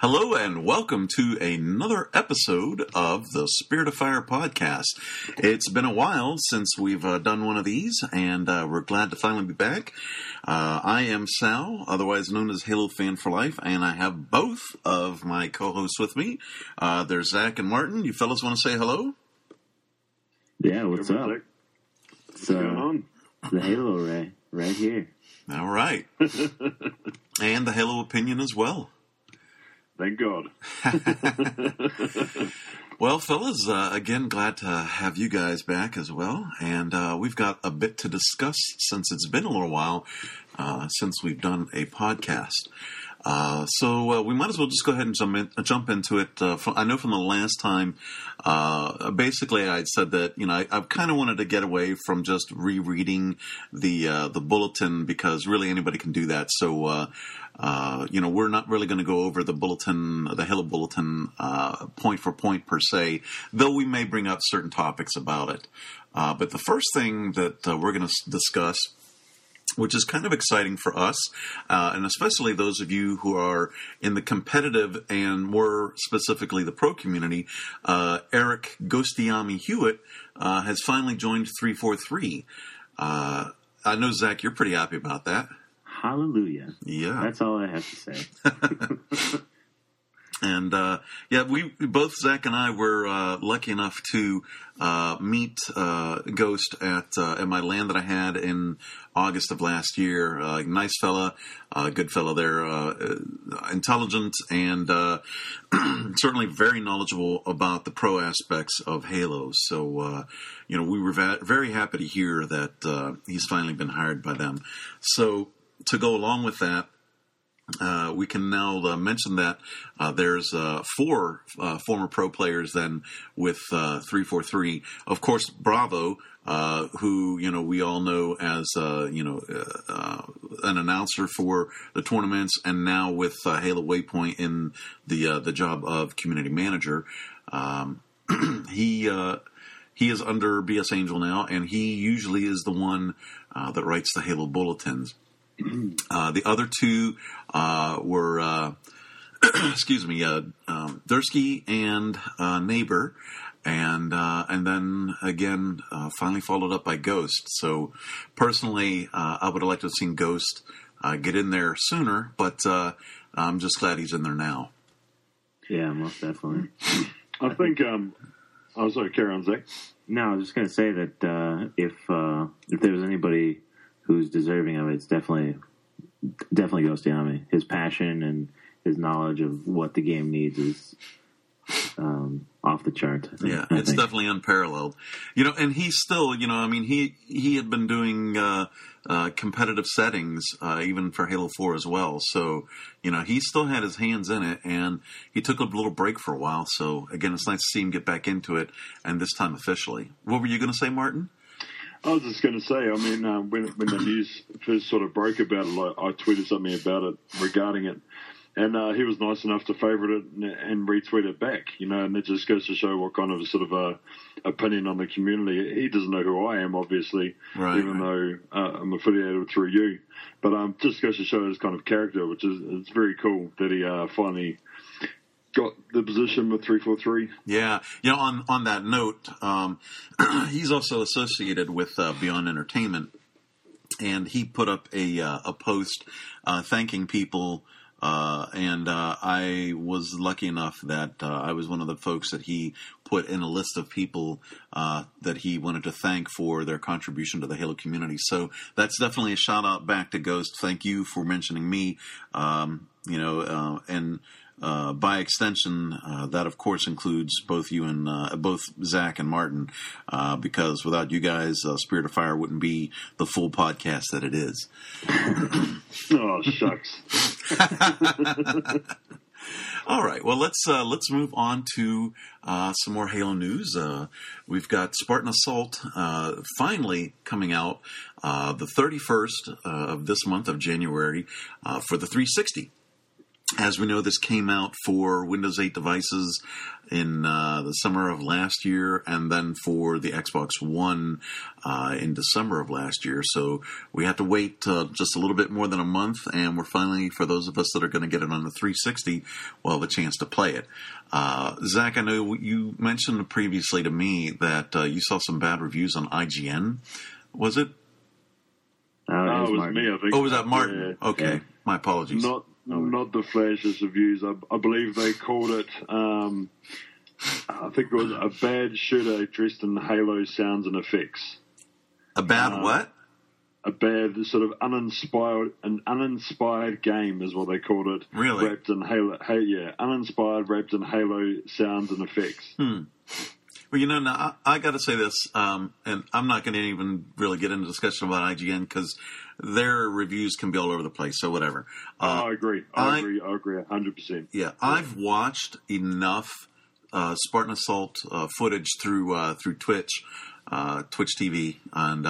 Hello and welcome to another episode of the Spirit of Fire podcast. It's been a while since we've uh, done one of these, and uh, we're glad to finally be back. Uh, I am Sal, otherwise known as Halo Fan for Life, and I have both of my co-hosts with me. Uh, there's Zach and Martin. You fellas want to say hello? Yeah, what's up? What's It's going on? the Halo Array right here. All right, and the Halo opinion as well. Thank God. Well, fellas, uh, again, glad to have you guys back as well. And uh, we've got a bit to discuss since it's been a little while uh, since we've done a podcast. Uh, so uh, we might as well just go ahead and jump, in, uh, jump into it. Uh, from, I know from the last time, uh, basically, I said that you know I, kind of wanted to get away from just rereading the the bulletin because really anybody can do that. So uh, you know we're not really going to go over the bulletin, the Halo bulletin, uh, point for point per se, though we may bring up certain topics about it. Uh, but the first thing that we're going to discuss which is kind of exciting for us, uh, and especially those of you who are in the competitive and more specifically the pro community. Uh, Eric Ghostayame Hewitt uh, has finally joined 343. Uh, I know, Zach, you're pretty happy about that. Hallelujah. Yeah. That's all I have to say. And uh, yeah, we both Zach and I were uh, lucky enough to uh, meet uh, Ghost at uh, at my LAN that I had in August of last year. Uh, nice fella, good fella there, intelligent and uh, certainly very knowledgeable about the pro aspects of Halo. So uh, you know, we were va- very happy to hear that he's finally been hired by them. So to go along with that. Uh, we can now uh, mention that uh, there's uh, four uh, former pro players then with uh, 343. Of course, Bravo, uh, who you know we all know as uh, you know uh, uh, an announcer for the tournaments, and now with uh, Halo Waypoint in the uh, the job of community manager. Um, he uh, he is under BS Angel now, and he usually is the one uh, that writes the Halo bulletins. Uh, the other two uh, were, uh, excuse me, uh, um, Dursky and uh, Neighbor, and uh, and then again, uh, finally followed up by Ghost. So personally, uh, I would have liked to have seen Ghost uh, get in there sooner, but uh, I'm just glad he's in there now. yeah, most definitely. I think. Um, oh, sorry, carry on, Zach. No, I was just gonna say that uh, if uh, if there's anybody who's deserving of it, it's definitely definitely Ghostayame. His passion and his knowledge of what the game needs is um, off the chart. Think- Yeah, it's definitely unparalleled. You know, and he's still, you know, I mean, he he had been doing uh, uh, competitive settings uh, even for Halo Four as well. So, you know, he still had his hands in it, and he took a little break for a while. So, again, it's nice to see him get back into it, and this time officially. What were you going to say, Martin? I was just going to say. I mean, uh, when when the news first sort of broke about it, like, I tweeted something about it regarding it, and uh, he was nice enough to favourite it and, and retweet it back. You know, and it just goes to show what kind of sort of a opinion on the community. He doesn't know who I am, obviously, Right, even though uh, I'm affiliated through you. But um, just goes to show his kind of character, which is it's very cool that he uh, finally got the position with three four three. Yeah, you know, on on that note, um, he's also associated with uh, Beyond Entertainment, and he put up a uh, a post uh, thanking people. Uh, and uh, I was lucky enough that uh, I was one of the folks that he put in a list of people that he wanted to thank for their contribution to the Halo community. So that's definitely a shout out back to Ghost. Thank you for mentioning me. Um, you know, and uh, by extension, uh, that of course includes both you and uh, both Zach and Martin, uh, because without you guys, uh, Spirit of Fire wouldn't be the full podcast that it is. Oh shucks. All right, well let's uh, let's move on to uh, some more Halo news. Uh, we've got Spartan Assault uh, finally coming out uh, the 31st uh, of this month of January uh, for the 360. As we know, this came out for Windows 8 devices in uh, the summer of last year, and then for the Xbox One uh, in December of last year. So we have to wait uh, just a little bit more than a month, and we're finally, for those of us that are going to get it on the 360, we'll have a chance to play it. Uh, Zach, I know you mentioned previously to me that uh, you saw some bad reviews on IGN. Was it? Oh, No, it was Martin. me. I think. Oh, was that Martin? Yeah. Okay, Yeah. my apologies. Not not the flashiest reviews. I, I believe they called it. Um, I think it was a bad shooter dressed in Halo sounds and effects. a bad uh, what? A bad sort of uninspired, an uninspired game is what they called it. Really? Wrapped in Halo, hey, yeah, uninspired, wrapped in Halo sounds and effects. Hmm. Well, you know, now I, I got to say this, um, and I'm not going to even really get into discussion about IGN because their reviews can be all over the place. So whatever. Uh, I agree. I, I- agree. I agree. hundred percent. yeah, I've watched enough uh, Spartan Assault uh, footage through uh, through Twitch, uh, Twitch TV, and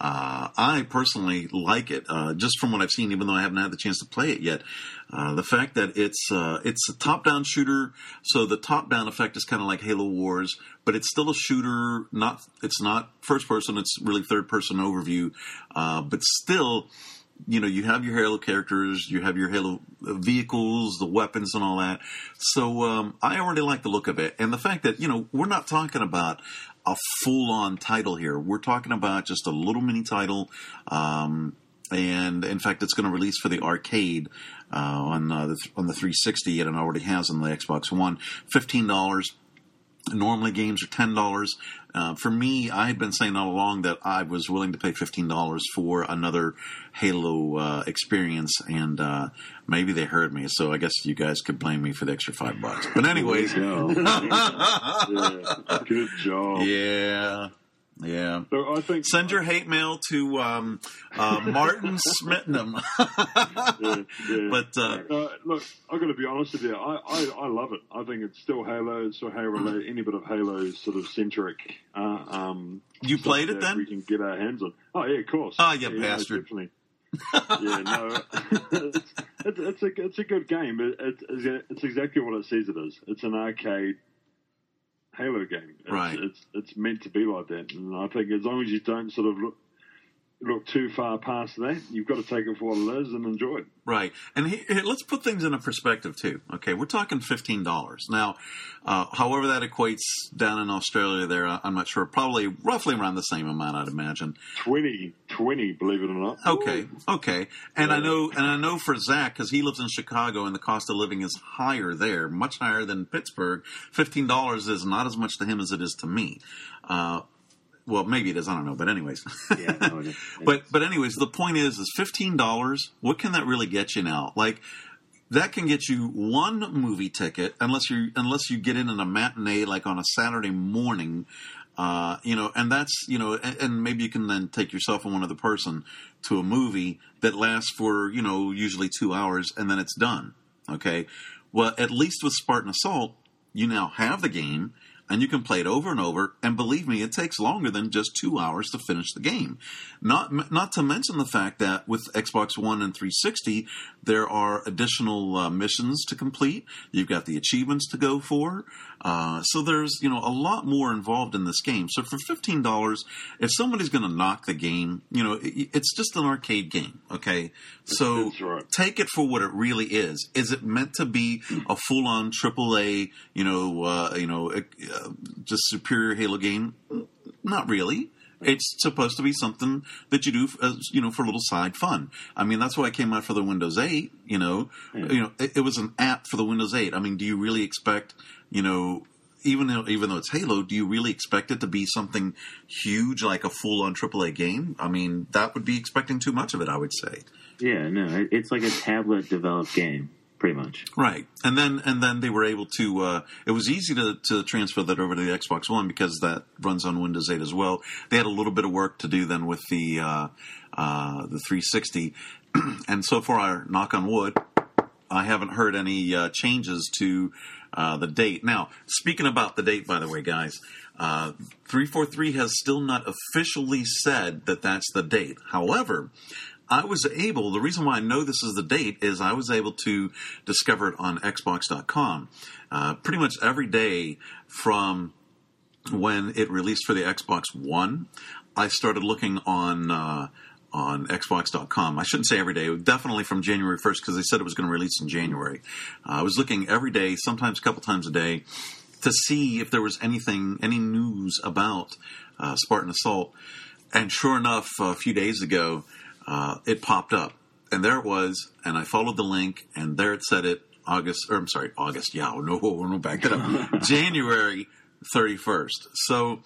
uh, uh, I personally like it uh, just from what I've seen. Even though I haven't had the chance to play it yet, uh, the fact that it's uh, it's a top down shooter, so the top down effect is kind of like Halo Wars, but it's still a shooter. Not it's not first person; it's really third person overview, uh, but still you know, you have your Halo characters, you have your Halo vehicles, the weapons, and all that. So um, I already like the look of it, and the fact that you know we're not talking about a full-on title here. We're talking about just a little mini title, um, and in fact, it's going to release for the arcade uh, on uh, the, on the 360, and it already has on the Xbox One. Fifteen dollars. Normally, games are ten dollars. Uh, for me, I had been saying all along that I was willing to pay fifteen dollars for another Halo uh, experience, and uh, maybe they heard me. So I guess you guys could blame me for the extra five bucks. But anyways. Yeah, good job. yeah, yeah. So I think Send your hate mail to um, uh, Martin Smittenham. Yeah, yeah. but uh, Uh, look, I've got to be honest with you. I, I, I love it. I think it's still Halo. It's still Halo. Any bit of Halo sort of centric. Uh, um, You played it then? We can get our hands on. Oh yeah, of course. You yeah, yeah, bastard. definitely. yeah, no, it's, it's, it's a it's a good game. It, it, it's, it's exactly what it says it is. It's an arcade Halo game. It's, Right. It's it's meant to be like that, and I think as long as you don't sort of look look too far past that, you've got to take it for what it is and enjoy it. Right, and here, here, let's put things in a perspective too. Okay, we're talking fifteen dollars now. Uh, however, that equates down in Australia, there, I'm not sure. Probably roughly around the same amount, I'd imagine. 20, 20, believe it or not. Okay, okay, and I know, and I know for Zach because he lives in Chicago, and the cost of living is higher there, much higher than Pittsburgh. Fifteen dollars is not as much to him as it is to me. Uh, well, maybe it is. I don't know, but anyways. Yeah, no. But but anyways, the point is, is fifteen dollars. What can that really get you now? Like that can get you one movie ticket, unless you unless you get in on a matinee, like on a Saturday morning. Uh, you know, and that's you know, and, and maybe you can then take yourself and one other person to a movie that lasts for you know usually two hours, and then it's done. Okay, well, at least with Spartan Assault, you now have the game and you can play it over and over. And believe me, it takes longer than just two hours to finish the game. Not not to mention the fact that with Xbox One and 360, there are additional uh, missions to complete. You've got the achievements to go for. Uh, so there's you know a lot more involved in this game. So for fifteen dollars, if somebody's going to knock the game, you know it, it's just an arcade game. Okay, so right. take it for what it really is. Is it meant to be a full-on AAA, you know, uh, you know, uh, just superior Halo game? Not really. It's supposed to be something that you do, as, you know, for a little side fun. I mean, that's why it came out for the Windows 8. You know, you know, it, it was an app for the Windows 8. I mean, do you really expect, you know, even though even though it's Halo, do you really expect it to be something huge like a full-on AAA game? I mean, that would be expecting too much of it. I would say. Yeah, no, it's like a tablet developed game, pretty much. Right, and then and then they were able to. Uh, it was easy to, to transfer that over to the Xbox One because that runs on Windows 8 as well. They had a little bit of work to do then with the uh, uh, the 360, and so far, knock on wood, I haven't heard any uh, changes to uh, the date. Now, speaking about the date, by the way, guys, uh, 343 has still not officially said that that's the date. However, I was able, the reason why I know this is the date is I was able to discover it on Xbox.com. Uh, pretty much every day from when it released for the Xbox One, I started looking on. On Xbox.com. I shouldn't say every day, definitely from January 1st because they said it was going to release in January. Uh, I was looking every day, sometimes a couple times a day, to see if there was anything, any news about uh, Spartan Assault. And sure enough, a few days ago, uh, it popped up, and there it was. And I followed the link, and there it said it August, or I'm sorry, August. Yeah, no, no, back that up. January 31st. So,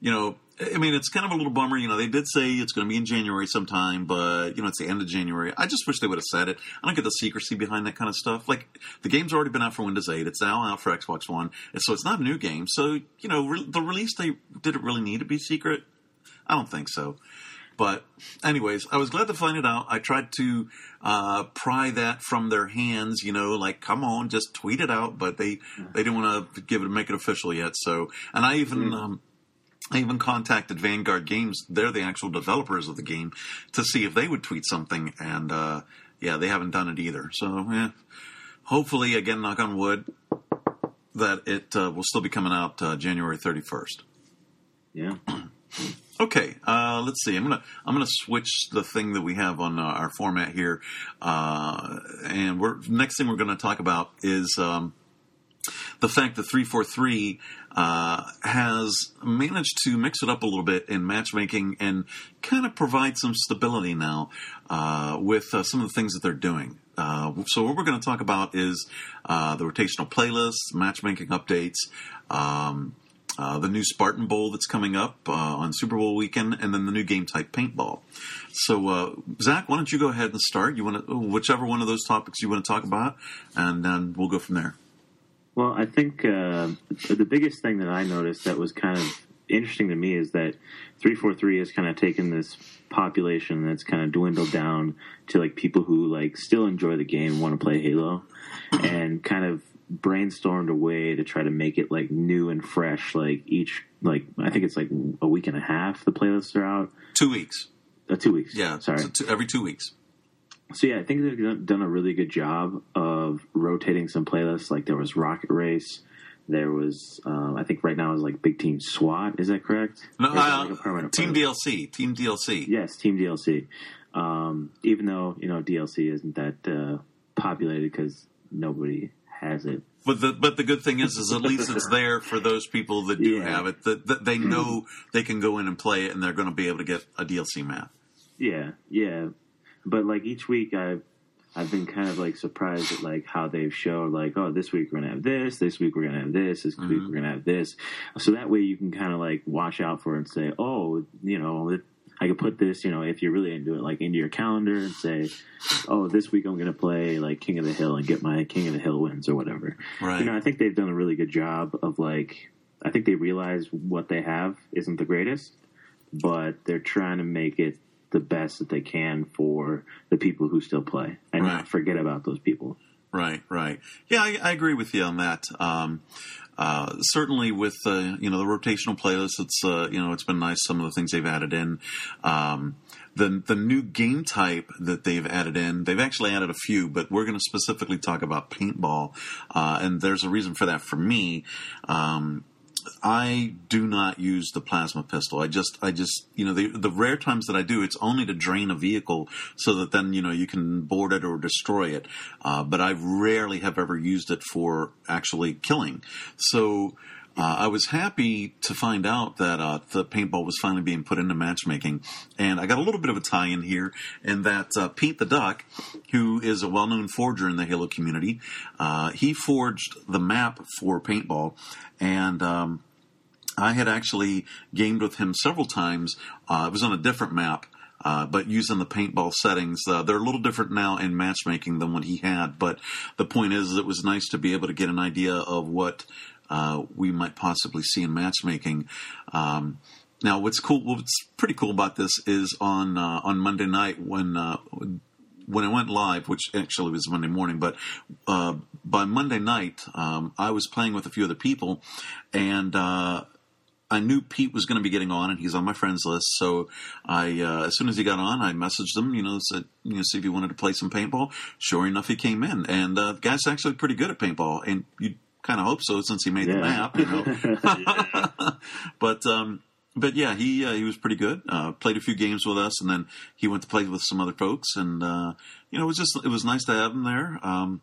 you know, I mean, it's kind of a little bummer. You know, they did say it's going to be in January sometime, but you know, it's the end of January. I just wish they would have said it. I don't get the secrecy behind that kind of stuff. Like the game's already been out for Windows 8. It's now out for Xbox One, and so it's not a new game. So you know, re- the release they did it really need to be secret? I don't think so. But anyways, I was glad to find it out. I tried to uh, pry that from their hands, you know, like come on, just tweet it out. But they they didn't want to give it make it official yet. So, and I even um, I even contacted Vanguard Games. They're the actual developers of the game to see if they would tweet something. And uh, yeah, they haven't done it either. So yeah, hopefully, again, knock on wood, that it uh, will still be coming out uh, January thirty first. Yeah. Okay, uh, let's see. I'm gonna I'm gonna switch the thing that we have on uh, our format here, uh, and we're next thing we're going to talk about is um, the fact that three four three uh, has managed to mix it up a little bit in matchmaking and kind of provide some stability now uh, with uh, some of the things that they're doing. so what we're going to talk about is the rotational playlists, matchmaking updates. Um, uh, the new Spartan Bowl that's coming up uh, on Super Bowl weekend, and then the new game type paintball. So, uh, Zach, why don't you go ahead and start? You want to, whichever one of those topics you want to talk about, and then we'll go from there. Well, I think uh, the biggest thing that I noticed that was kind of interesting to me is that 343 has kind of taken this population that's kind of dwindled down to like people who like still enjoy the game and want to play Halo and kind of brainstormed a way to try to make it like new and fresh. Like each, like I think it's like a week and a half. The playlists are out. Two weeks. Uh, two weeks. Yeah. Sorry. So two, every two weeks. So yeah, I think they've done a really good job of rotating some playlists. Like there was Rocket Race. There was, um, I think right now is like Big Team SWAT. Is that correct? No, uh, like Team playlist? DLC. Team DLC. Yes, Team DLC. Um, even though you know DLC isn't that uh, populated because nobody has it. But the but the good thing is, is at least it's there for those people that do yeah. have it. That, that they know they can go in and play it, and they're going to be able to get a DLC map. Yeah, yeah. But like each week, I've I've been kind of like surprised at like how they've showed like, oh, this week we're gonna have this, this week we're gonna have this, this mm-hmm. week we're gonna have this. So that way you can kind of like watch out for it and say, oh, you know, I could put this, you know, if you're really into it, like into your calendar and say, oh, this week I'm going to play like King of the Hill and get my King of the Hill wins or whatever. Right. You know, I think they've done a really good job of like, I think they realize what they have isn't the greatest, but they're trying to make it the best that they can for the people who still play and right. not forget about those people. Right, right. Yeah, I, I agree with you on that. Um, uh, certainly with uh, you know the rotational playlist, it's uh, you know it's been nice some of the things they've added in. Um, the the new game type that they've added in, they've actually added a few, but we're going to specifically talk about paintball, uh, and there's a reason for that for me. Um, I do not use the plasma pistol. I just, I just, you know, the, the rare times that I do, it's only to drain a vehicle so that then, you know, you can board it or destroy it. Uh, but I rarely have ever used it for actually killing. So, uh, I was happy to find out that uh, the paintball was finally being put into matchmaking, and I got a little bit of a tie-in here, and that uh, Pete the Duck, who is a well-known forger in the Halo community, uh, he forged the map for paintball, and um, I had actually gamed with him several times. Uh, it was on a different map. Uh, but using the paintball settings, uh, they're a little different now in matchmaking than what he had. But the point is, it was nice to be able to get an idea of what uh, we might possibly see in matchmaking. Um, now, what's cool, what's pretty cool about this is on uh, on Monday night when uh, when it went live, which actually was Monday morning, but uh, by Monday night, um, I was playing with a few other people, and uh, I knew Pete was going to be getting on, and he's on my friends list. So I, uh, as soon as he got on, I messaged him. You know, said you know, see if he wanted to play some paintball. Sure enough, he came in, and uh, the guy's actually pretty good at paintball, and you kind of hope so since he made Yeah. the map. You know, but um, but yeah, he uh, he was pretty good. Uh, played a few games with us, and then he went to play with some other folks, and uh, you know, it was just it was nice to have him there. Um,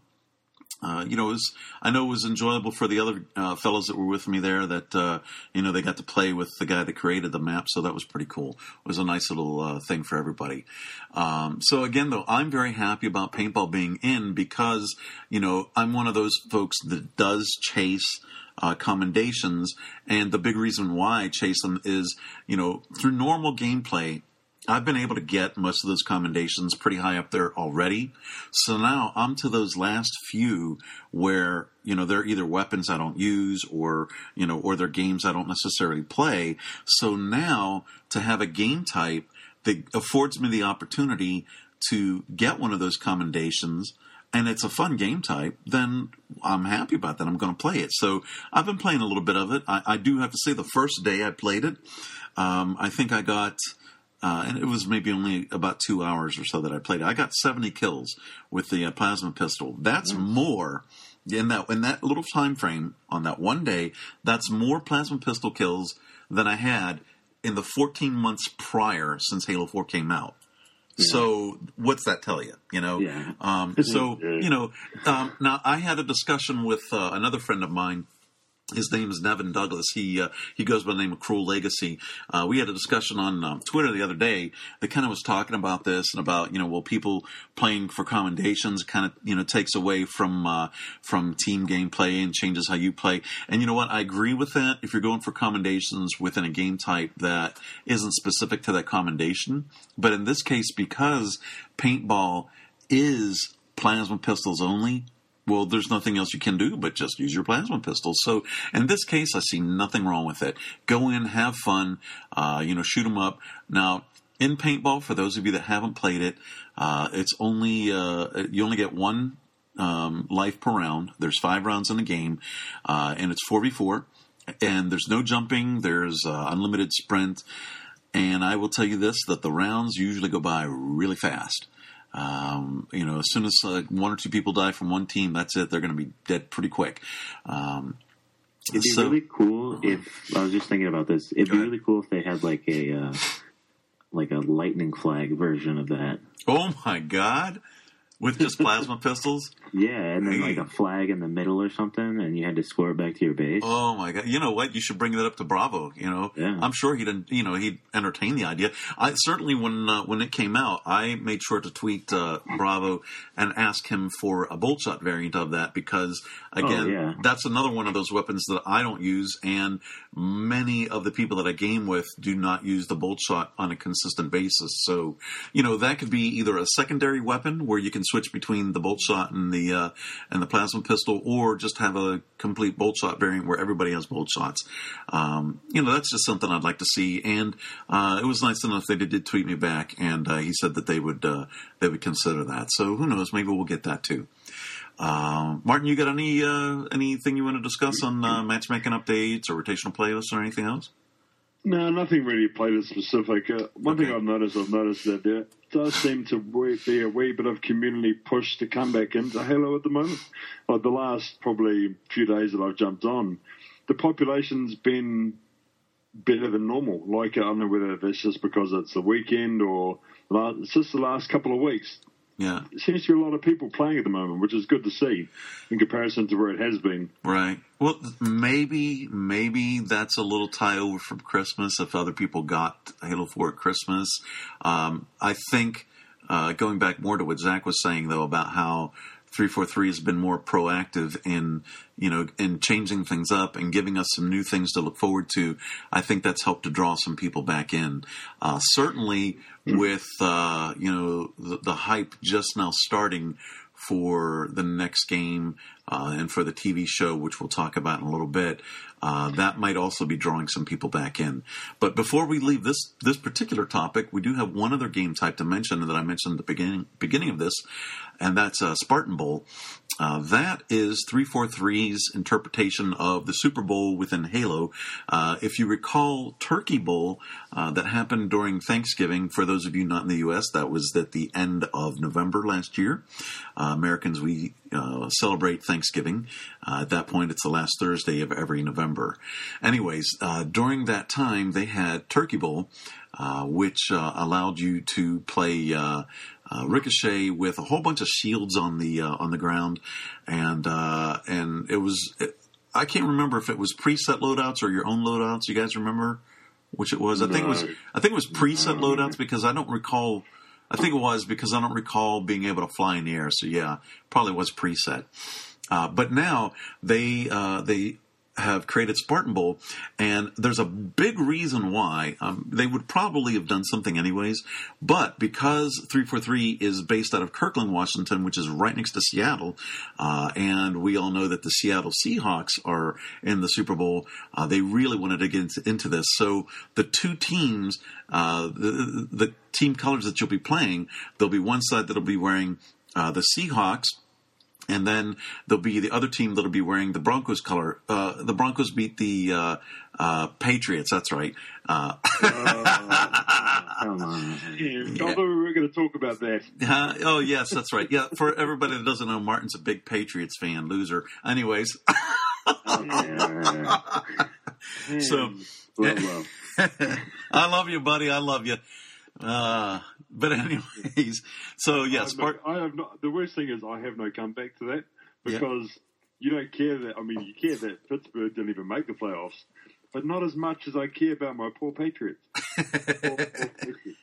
uh, you know, it was, I know it was enjoyable for the other uh, fellows that were with me there that, uh, you know, they got to play with the guy that created the map. So that was pretty cool. It was a nice little uh, thing for everybody. Um, so again, though, I'm very happy about paintball being in because, you know, I'm one of those folks that does chase uh, commendations. And the big reason why I chase them is, you know, through normal gameplay, I've been able to get most of those commendations pretty high up there already. So now I'm to those last few where, you know, they're either weapons I don't use or, you know, or they're games I don't necessarily play. So now to have a game type that affords me the opportunity to get one of those commendations and it's a fun game type, then I'm happy about that. I'm going to play it. So I've been playing a little bit of it. I, I do have to say the first day I played it, um, I think I got, uh, and it was maybe only about two hours or so that I played. I got 70 kills with the uh, plasma pistol. That's more in that in that little time frame on that one day. That's more plasma pistol kills than I had in the 14 months prior since Halo 4 came out. So what's that tell you? You know. Yeah. Um, so you know, um, now I had a discussion with uh, another friend of mine. His name is Nevin Douglas. He uh, he goes by the name of Cruel Legacy. Uh, we had a discussion on um, Twitter the other day that kind of was talking about this and about you know well people playing for commendations kind of you know takes away from uh, from team gameplay and changes how you play. And you know what? I agree with that. If you're going for commendations within a game type that isn't specific to that commendation, but in this case because paintball is plasma pistols only well, there's nothing else you can do but just use your plasma pistol. So in this case, I see nothing wrong with it. Go in, have fun, uh, you know, shoot them up. Now, in paintball, for those of you that haven't played it, uh, it's only uh, you only get one um, life per round. There's five rounds in the game, uh, and it's four v four. And there's no jumping. There's uh, unlimited sprint. And I will tell you this: that the rounds usually go by really fast. Um, you know, as soon as uh, one or two people die from one team, that's it. They're going to be dead pretty quick. Um, It'd be so- really cool if I was just thinking about this. It'd be ahead. really cool if they had like a uh, like a lightning flag version of that. oh my god, with just plasma pistols. Yeah, and then like a flag in the middle or something, and you had to score it back to your base. Oh my god! You know what? You should bring that up to Bravo. You know, Yeah. I'm sure he didn't. you know he'd entertain the idea. I certainly when uh, when it came out, I made sure to tweet uh, Bravo and ask him for a bolt shot variant of that because again, Oh, yeah. that's another one of those weapons that I don't use, and many of the people that I game with do not use the bolt shot on a consistent basis. So you know that could be either a secondary weapon where you can switch between the bolt shot and the uh, and the plasma pistol, or just have a complete bolt shot variant where everybody has bolt shots. Um, you know, that's just something I'd like to see. And uh, it was nice enough they did, did tweet me back, and uh, he said that they would uh, they would consider that. So who knows? Maybe we'll get that too. Um, Martin, you got any uh, anything you want to discuss on uh, matchmaking updates or rotational playlists or anything else? No, nothing really player specific. Uh, one Okay. thing I've noticed, I've noticed that there does seem to be a wee bit of community push to come back into Halo at the moment. Like the last probably few days that I've jumped on, the population's been better than normal. Like I don't know whether that's just because it's the weekend or it's just the last couple of weeks. Yeah, There seems to be a lot of people playing at the moment, which is good to see in comparison to where it has been. right. Well, maybe maybe that's a little tie over from Christmas if other people got Halo Four at Christmas. Um, I think uh, going back more to what Zach was saying though about how 343 has been more proactive in you know in changing things up and giving us some new things to look forward to. I think that's helped to draw some people back in. Uh, certainly with uh, you know the, the hype just now starting for the next game uh, and for the TV show, which we'll talk about in a little bit. Uh, that might also be drawing some people back in. But before we leave this this particular topic, we do have one other game type to mention that I mentioned at the beginning beginning of this, and that's uh, Spartan Bowl. Uh, that is 343's interpretation of the Super Bowl within Halo. Uh, if you recall, Turkey Bowl uh, that happened during Thanksgiving, for those of you not in the U.S., that was at the end of November last year. Uh, Americans, we uh, celebrate Thanksgiving. Uh, at that point, it's the last Thursday of every November. Anyways, during that time, they had Turkey Bowl, which allowed you to play uh, Ricochet with a whole bunch of shields on the uh, on the ground, and uh, and it was it, I can't remember if it was preset loadouts or your own loadouts. You guys remember which it was? I think it was I think it was preset loadouts because I don't recall. I think it was because I don't recall being able to fly in the air. So yeah, probably was preset. Uh, but now they uh, they have created Spartan Bowl, and there's a big reason why. Um, they would probably have done something anyways, but because 343 is based out of Kirkland, Washington, which is right next to Seattle, uh, and we all know that the Seattle Seahawks are in the Super Bowl, uh, they really wanted to get into, this. So the two teams, uh, the, the team colors that you'll be playing, there'll be one side that'll be wearing uh, the Seahawks and then there'll be the other team that'll be wearing the Broncos color. Uh, the Broncos beat the uh, uh, Patriots. That's right. Uh, come on. Yeah, yeah. we were going to talk about that. oh yes, that's right. Yeah, for everybody that doesn't know, Martin's a big Patriots fan. Loser. Anyways. so. I love you, buddy. I love you. But anyways, so yeah, I have, no, I have not. The worst thing is I have no comeback to that because you don't care that. I mean, you care that Pittsburgh didn't even make the playoffs, but not as much as I care about my poor Patriots. poor, poor Patriots.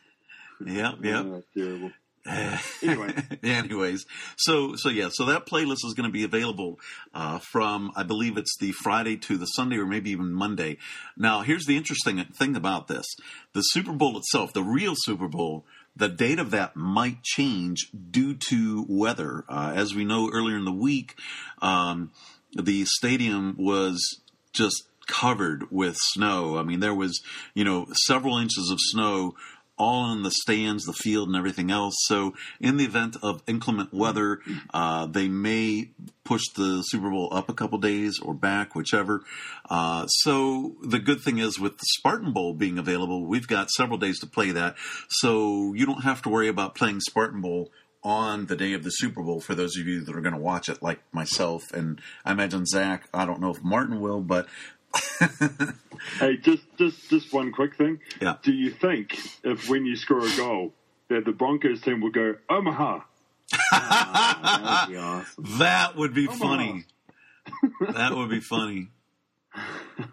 Yeah, yeah. Oh, terrible. anyway, anyways, so so yeah, so that playlist is going to be available uh, from I believe it's the Friday to the Sunday or maybe even Monday. Now, here's the interesting thing about this: the Super Bowl itself, the real Super Bowl, the date of that might change due to weather. Uh, as we know, earlier in the week, um, the stadium was just covered with snow. I mean, there was you know several inches of snow all in the stands, the field, and everything else. So, in the event of inclement weather, uh, they may push the Super Bowl up a couple days or back, whichever. Uh, so, the good thing is with the Spartan Bowl being available, we've got several days to play that. So, you don't have to worry about playing Spartan Bowl on the day of the Super Bowl for those of you that are going to watch it, like myself. And I imagine Zach, I don't know if Martin will, but hey, just just just one quick thing. Yeah. Do you think if when you score a goal that the Broncos team will go Omaha? Ah, that would be awesome. That would be Omaha. funny. that would be funny.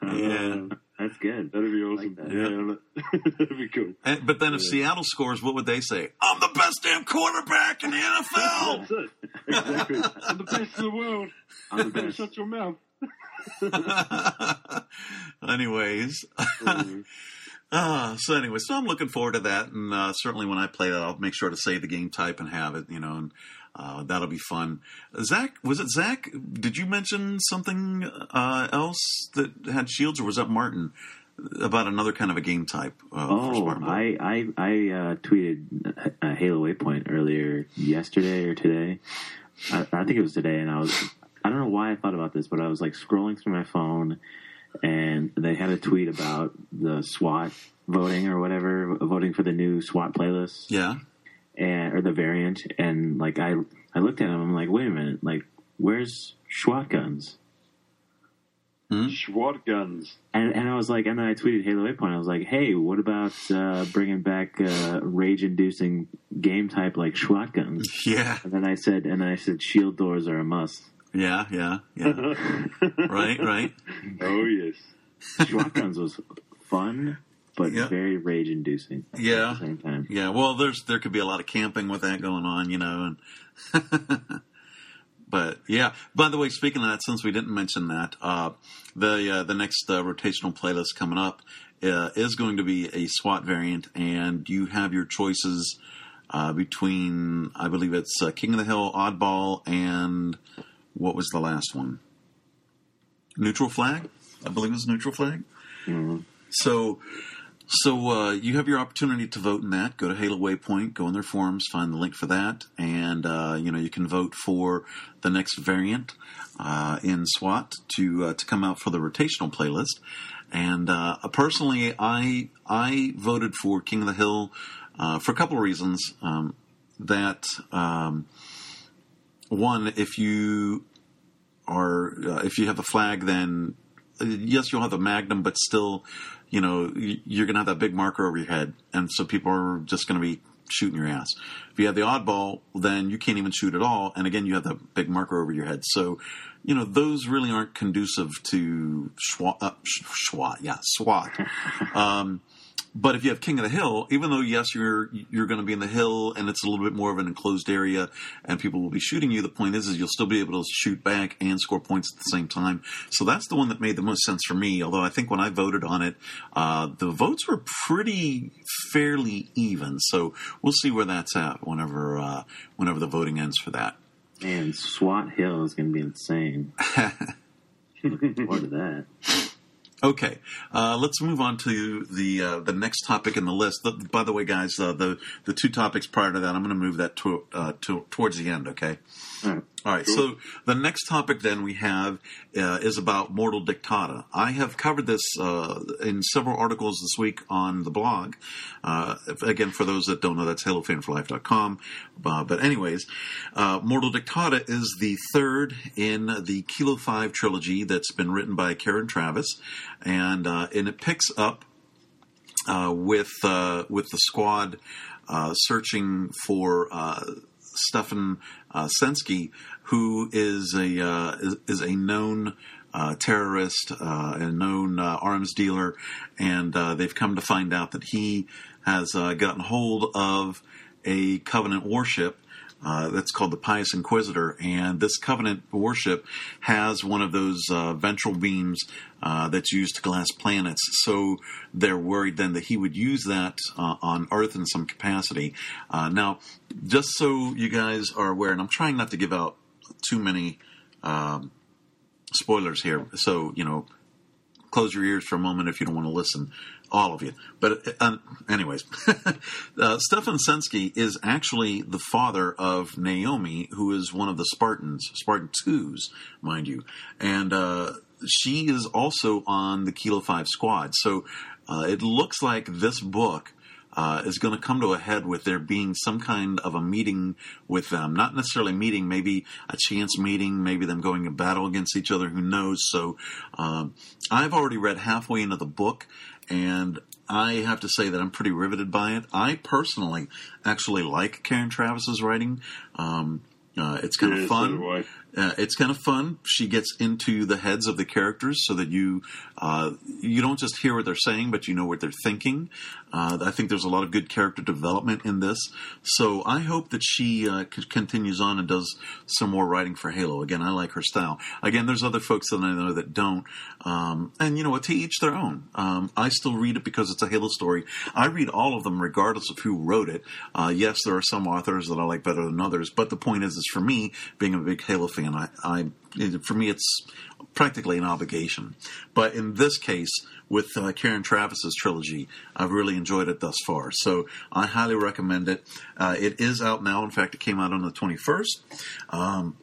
Yeah. That's good. That'd be awesome. Like that. Yeah, that'd be cool. And, but then if yeah. Seattle scores, what would they say? I'm the best damn quarterback in the NFL. That's it. Exactly. I'm the best in the world. I'm the best. Shut your mouth. Anyways. Mm-hmm. Uh, so anyway, so I'm looking forward to that, and uh, certainly when I play that, I'll make sure to save the game type and have it, you know, and uh, that'll be fun. Zach, was it Zach? Did you mention something uh, else that had shields, or was that Martin about another kind of a game type? Uh, oh, I I, I uh, tweeted a Halo Waypoint earlier yesterday or today. I, I think it was today, and I was I don't know why I thought about this, but I was like scrolling through my phone and they had a tweet about the SWAT voting or whatever, voting for the new SWAT playlist. Yeah. And, or the variant. And like, I, I looked at them, I'm like, wait a minute, like, where's SWAT guns? Hmm? SWAT guns. And, and I was like, and then I tweeted Halo Waypoint. I was like, hey, what about uh, bringing back uh, rage-inducing game type like SWAT guns? Yeah. And then I said, and then I said, shield doors are a must. Yeah, yeah, yeah. right, right. Oh yes. Shotguns was fun, but very rage inducing. Yeah. At the same time. Yeah. Well, there's there could be a lot of camping with that going on, you know, and. but yeah. By the way, speaking of that, since we didn't mention that, uh, the uh, the next uh, rotational playlist coming up uh, is going to be a SWAT variant, and you have your choices uh, between, I believe it's uh, King of the Hill, Oddball, and what was the last one? Neutral flag, I believe it was neutral flag. Mm-hmm. So So uh, you have your opportunity to vote in that. Go to Halo Waypoint, go in their forums, find the link for that, and uh, you know you can vote for the next variant uh, in SWAT to uh, to come out for the rotational playlist. And uh, personally, I I voted for King of the Hill uh, for a couple of reasons. Um, that um, one, if you are if you have the flag, then yes, you'll have the Magnum, but still you know, you're going to have that big marker over your head, and so people are just going to be shooting your ass. If you have the oddball, then you can't even shoot at all, and again, you have that big marker over your head. So, you know, those really aren't conducive to SWAT. Uh, SWAT, yeah, SWAT. um, but if you have King of the Hill, even though yes, you're you're going to be in the hill and it's a little bit more of an enclosed area and people will be shooting you, the point is is you'll still be able to shoot back and score points at the same time. So that's the one that made the most sense for me. Although I think when I voted on it, uh, the votes were pretty fairly even. So we'll see where that's at whenever uh, whenever the voting ends for that. And SWAT Hill is going to be insane. what is that? Okay, uh, let's move on to the uh, the next topic in the list. The, by the way, guys, uh, the the two topics prior to that, I'm going to move that to, uh, to, towards the end. Okay. All right. All right. So the next topic then we have uh, is about Mortal Dictata. I have covered this uh, in several articles this week on the blog. Uh, again, for those that don't know, that's HaloFanForLife.com. Uh, but anyways, uh, Mortal Dictata is the third in the Kilo Five trilogy that's been written by Karen Traviss, and uh, and it picks up with with the squad searching for. Stefan uh, Sentzke, who is a uh, is, is, a known uh, terrorist, uh, a known uh, arms dealer, and uh, they've come to find out that he has gotten hold of a Covenant warship. Uh, that's called the Pious Inquisitor, and this Covenant warship has one of those uh, ventral beams uh, that's used to glass planets. So they're worried then that he would use that on Earth in some capacity. now, just so you guys are aware, and I'm trying not to give out too many um, spoilers here. So, you know, close your ears for a moment if you don't want to listen, all of you. But, uh, anyways, uh, Stefan Sentzke is actually the father of Naomi, who is one of the Spartans, Spartan 2s, mind you. And uh, she is also on the Kilo 5 squad. So uh, it looks like this book uh, is going to come to a head with there being some kind of a meeting with them. Not necessarily meeting, maybe a chance meeting, maybe them going to battle against each other. Who knows? So um, I've already read halfway into the book, and I have to say that I'm pretty riveted by it. I personally actually like Karen Traviss's writing. Um, uh, it's kind yeah, of fun. So uh, it's kind of fun. She gets into the heads of the characters so that you uh, you don't just hear what they're saying, but you know what they're thinking. Uh, I think there's a lot of good character development in this. So I hope that she uh, c- continues on and does some more writing for Halo. Again, I like her style. Again, there's other folks that I know that don't. Um, and you know what? To each their own. Um, I still read it because it's a Halo story. I read all of them regardless of who wrote it. Uh, yes, there are some authors that I like better than others, but the point is, is for me, being a big Halo fan, I, I for me, it's practically an obligation. But in this case, with uh, Karen Traviss's trilogy, I've really enjoyed it thus far. So I highly recommend it. Uh, it is out now. In fact, it came out on the 21st. Um,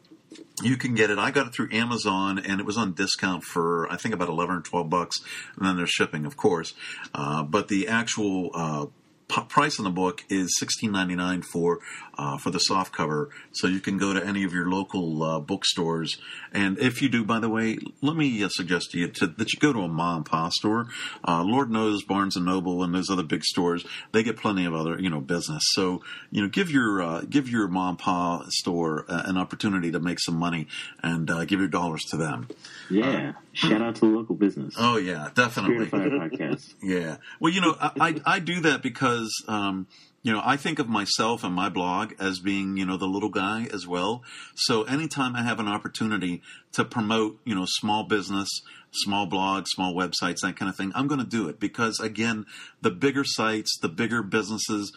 you can get it. I got it through Amazon, and it was on discount for I think about eleven or twelve bucks, and then there's shipping, of course. Uh, but the actual uh, price on the book is sixteen ninety nine for uh, for the soft cover. So you can go to any of your local uh, bookstores, and if you do, by the way, let me uh, suggest to you to, that you go to a mom and pop store. Uh, Lord knows Barnes and Noble and those other big stores they get plenty of other you know business. So you know give your uh, give your mom and pop store uh, an opportunity to make some money and give your dollars to them. Yeah, shout out to the local business. Oh yeah, definitely. podcast. Yeah, well you know I, I, I do that because. Um, you know, I think of myself and my blog as being, you know, the little guy as well. So anytime I have an opportunity to promote, you know, small business, small blogs, small websites, that kind of thing, I'm going to do it because again, the bigger sites, the bigger businesses,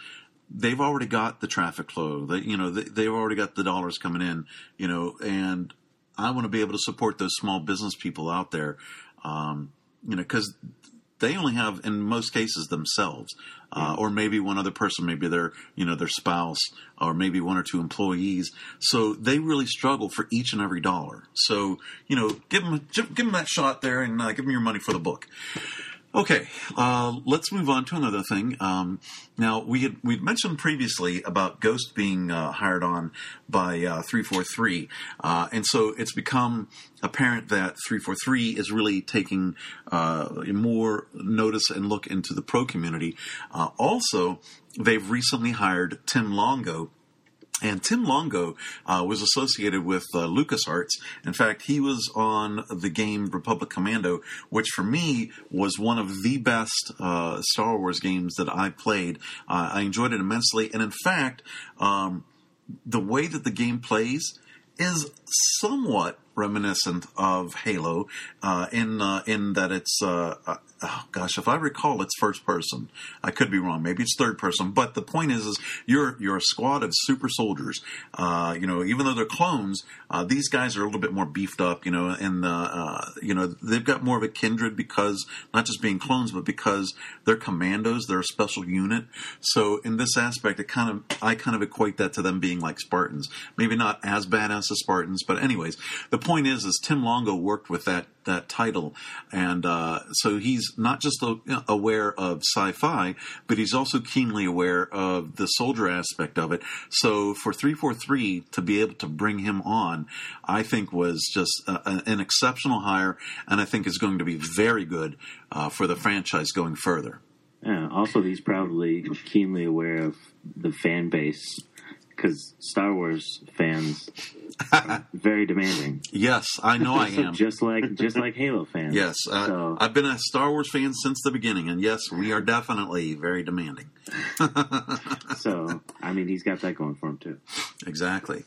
they've already got the traffic flow. They, you know, they, have already got the dollars coming in, you know, and I want to be able to support those small business people out there. Um, you know, because they only have in most cases themselves. Uh, or maybe one other person maybe their you know their spouse or maybe one or two employees. So they really struggle for each and every dollar. So you know give them give them that shot there and uh, give them your money for the book Okay, uh, let's move on to another thing. Um, now we had we mentioned previously about Ghost being uh, hired on by uh, three four three, uh, and so it's become apparent that three four three is really taking uh, more notice and look into the pro community. Also, they've recently hired Tim Longo and Tim Longo uh, was associated with uh, LucasArts. In fact, he was on the game Republic Commando, which for me was one of the best uh, Star Wars games that I played. Uh, I enjoyed it immensely. And in fact, um, the way that the game plays is somewhat reminiscent of Halo uh, in uh, in that it's uh, uh, oh gosh, if I recall, it's first person. I could be wrong. Maybe it's third person. But the point is, is you're you're a squad of super soldiers. Uh, you know, even though they're clones, uh, these guys are a little bit more beefed up. You know, and you know they've got more of a kindred because not just being clones, but because they're commandos. They're a special unit. So in this aspect, it kind of I kind of equate that to them being like Spartans. Maybe not as badass as Spartans, but anyways, the point is, is Tim Longo worked with that that title, and uh, so he's not just aware of sci-fi, but he's also keenly aware of the soldier aspect of it. So for three four three to be able to bring him on, I think was just a, an exceptional hire, and I think is going to be very good uh, for the franchise going further. Yeah, also, he's probably keenly aware of the fan base because Star Wars fans very demanding. Yes, I know I am. just like just like Halo fans. Yes, uh, so. I've been a Star Wars fan since the beginning, and yes, we are definitely very demanding. so, I mean, he's got that going for him too. Exactly.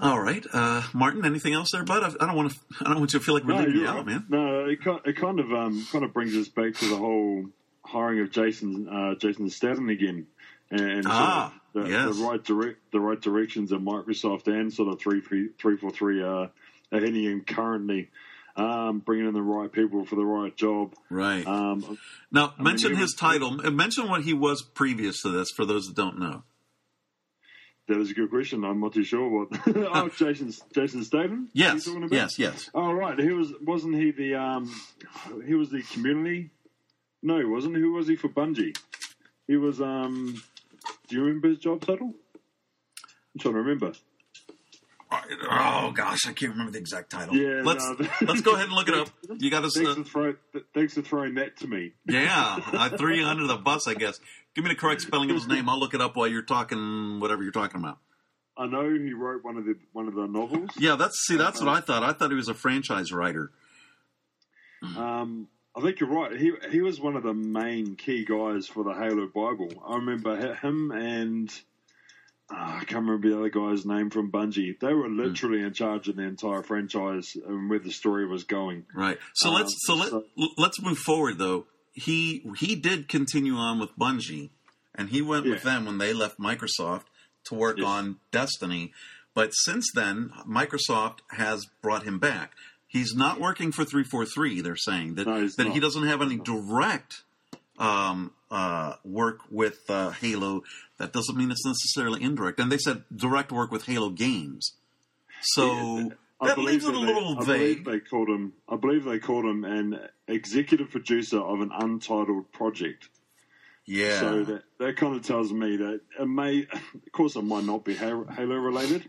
All right, uh, Martin. Anything else there, bud? I don't want to. I don't want you to feel like we're no, leaving you out, man. No, it, it kind of um, kind of brings us back to the whole hiring of Jason uh, Jason Staten again and ah, sort of the, yes. the, right direct the right directions of Microsoft and sort of three three three four three uh, are heading in currently. Um, bringing in the right people for the right job. Right. Um, now, I mention mean, his was, title. Mention what he was previous to this for those that don't know. That is a good question. I'm not too sure what. oh, Jason Jason Staten. Yes. Yes. Yes. Oh, right. He was. Wasn't he the? Um, he was the community. No, he wasn't. Who was he for Bungie? He was. Um, do you remember his job title? I'm trying to remember. Oh gosh, I can't remember the exact title. Yeah, let's no, let's go ahead and look it up. You got to. Thanks, uh, for throw, thanks for throwing that to me. Yeah, I threw you under the bus, I guess. Give me the correct spelling of his name. I'll look it up while you're talking whatever you're talking about. I know he wrote one of the one of the novels. Yeah, that's see, that's uh, what I thought. I thought he was a franchise writer. Um, I think you're right. He he was one of the main key guys for the Halo Bible. I remember him and uh, I can't remember the other guy's name from Bungie. They were hmm. literally mm. in charge of the entire franchise and where the story was going. Right. So um, let's so, let so, let's move forward though. He he did continue on with Bungie, and he went yeah. with them when they left Microsoft to work yes. on Destiny. But since then, Microsoft has brought him back. He's not working for 343, they're saying. That, no, that he doesn't have any direct um, uh, work with uh, Halo. That doesn't mean it's necessarily indirect. And they said direct work with Halo games. So yeah, that leaves it a little they, vague. I believe they called him. I believe they called him an executive producer of an untitled project. Yeah. So that that kind of tells me that it may, of course, it might not be Halo related,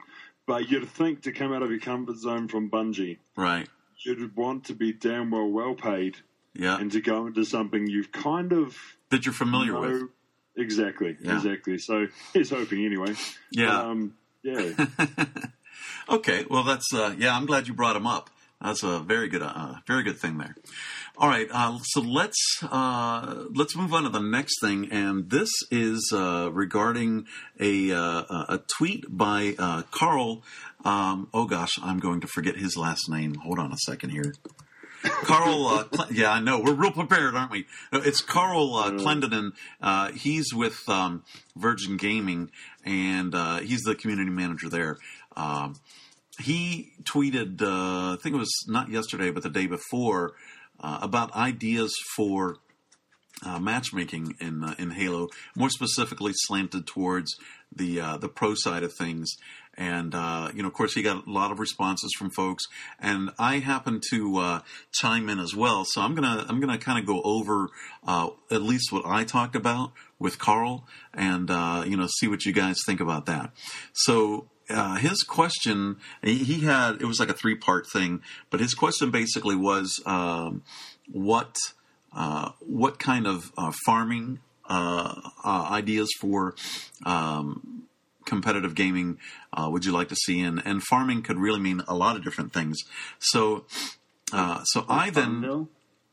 but you'd think to come out of your comfort zone from Bungie, right? you'd want to be damn well well paid. Yeah. And to go into something you've kind of that you're familiar know, with. Exactly. Yeah. Exactly. So he's hoping anyway. Yeah. Um, yeah. okay. Well, that's uh, yeah. I'm glad you brought him up. That's a very good, uh, very good thing there. All right, uh, so let's uh, let's move on to the next thing, and this is uh, regarding a uh, a tweet by uh, Carl. Um, oh gosh, I'm going to forget his last name. Hold on a second here. Carl, uh, Cle- yeah, I know we're real prepared, aren't we? It's Carl uh, Clendenin. Uh, he's with um, Virgin Gaming, and uh, he's the community manager there. Um, he tweeted, uh, I think it was not yesterday, but the day before, uh, about ideas for uh, matchmaking in uh, in Halo, more specifically slanted towards the uh, the pro side of things. And uh, you know, of course, he got a lot of responses from folks, and I happen to uh, chime in as well. So I'm gonna I'm gonna kind of go over uh, at least what I talked about with Carl, and you know, see what you guys think about that. So uh, his question he had it was like a three part thing, but his question basically was um, what uh, what kind of uh, farming uh, uh, ideas for um, competitive gaming uh, would you like to see? And and farming could really mean a lot of different things. So so I then.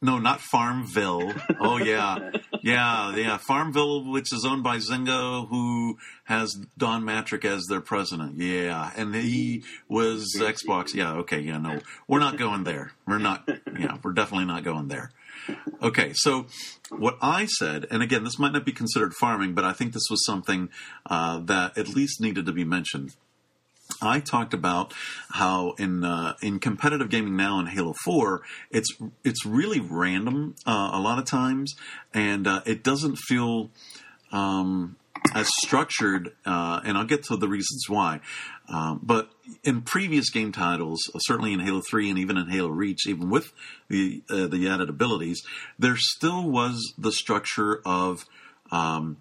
No, not Farmville. Oh yeah, yeah, yeah. Farmville, which is owned by Zynga, who has Don Mattrick as their president. Yeah, and he was Xbox. Yeah, okay, yeah, no, we're not going there. We're not. Yeah, we're definitely not going there. Okay, so what I said, and again, this might not be considered farming, but I think this was something uh, that at least needed to be mentioned. I talked about how in uh, in competitive gaming now in Halo Four, it's it's really random uh, a lot of times, and uh, it doesn't feel um, as structured. Uh, and I'll get to the reasons why. Um, but in previous game titles, certainly in Halo Three and even in Halo Reach, even with the uh, the added abilities, there still was the structure of um,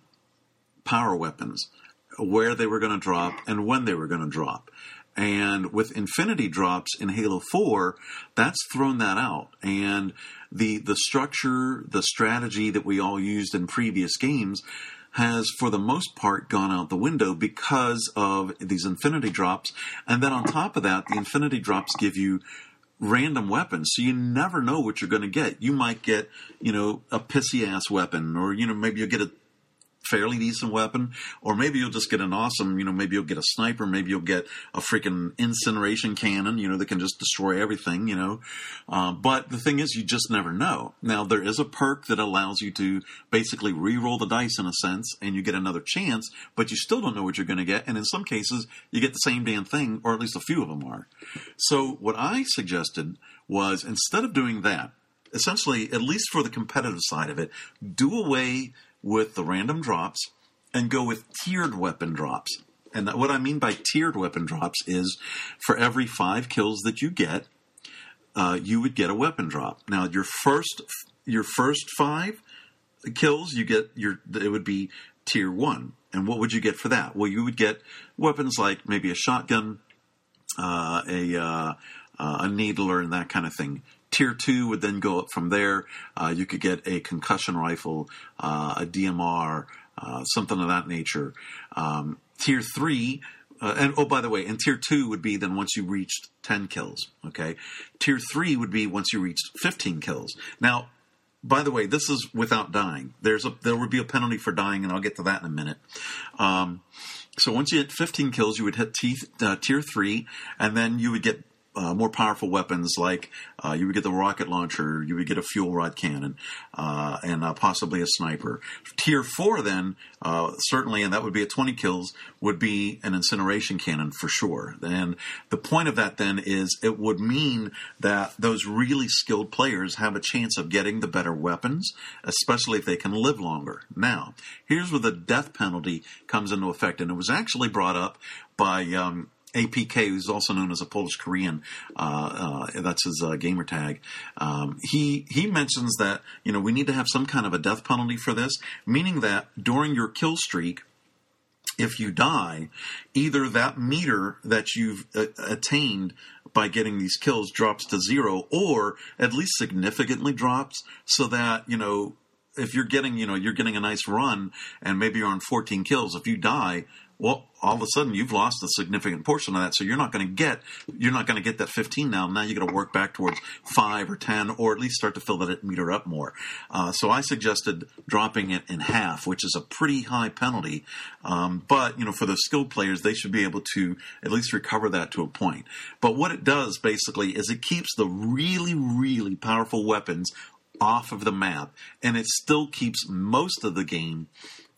power weapons where they were going to drop and when they were going to drop. And with infinity drops in Halo 4, that's thrown that out. And the the structure, the strategy that we all used in previous games has for the most part gone out the window because of these infinity drops. And then on top of that, the infinity drops give you random weapons, so you never know what you're going to get. You might get, you know, a pissy ass weapon, or you know, maybe you'll get a fairly decent weapon, or maybe you'll just get an awesome, you know, maybe you'll get a sniper, maybe you'll get a freaking incineration cannon, you know, that can just destroy everything, you know. Uh, but the thing is, you just never know. Now, there is a perk that allows you to basically re-roll the dice in a sense, and you get another chance, but you still don't know what you're going to get, and in some cases, you get the same damn thing, or at least a few of them are. So, what I suggested was instead of doing that, essentially, at least for the competitive side of it, do away with the random drops and go with tiered weapon drops. And what I mean by tiered weapon drops is for every five kills that you get, uh, you would get a weapon drop. Now your first your first five kills, you get your it would be tier one. And what would you get for that? Well, you would get weapons like maybe a shotgun, uh, a uh, uh a needler, and that kind of thing. Tier two would then go up from there. Uh, you could get a concussion rifle, uh, a DMR, uh, something of that nature. Um, tier three, uh, and oh, by the way, and tier two would be then once you reached 10 kills. Okay. Tier three would be once you reached 15 kills. Now, by the way, this is without dying. There's a there would be a penalty for dying, and I'll get to that in a minute. Um, so once you hit 15 kills, you would hit t- uh, tier three, and then you would get uh, more powerful weapons like uh, you would get the rocket launcher, you would get a fuel rod cannon, uh, and uh, possibly a sniper. Tier four, then uh, certainly, and that would be at 20 kills, would be an incineration cannon for sure. And the point of that then is it would mean that those really skilled players have a chance of getting the better weapons, especially if they can live longer. Now, here's where the death penalty comes into effect, and it was actually brought up by um, APK, who's also known as a Polish Korean, uh, uh, that's his uh, gamer tag. Um, he he mentions that you know we need to have some kind of a death penalty for this, meaning that during your kill streak, if you die, either that meter that you've uh, attained by getting these kills drops to zero, or at least significantly drops, so that you know if you're getting you know you're getting a nice run and maybe you're on 14 kills, if you die well, all of a sudden you've lost a significant portion of that. So you're not going to get you're not going to get that 15 now. Now you got to work back towards five or 10, or at least start to fill that meter up more. Uh, so I suggested dropping it in half, which is a pretty high penalty. Um, but you know, for the skilled players, they should be able to at least recover that to a point. But what it does basically is it keeps the really really powerful weapons off of the map, and it still keeps most of the game.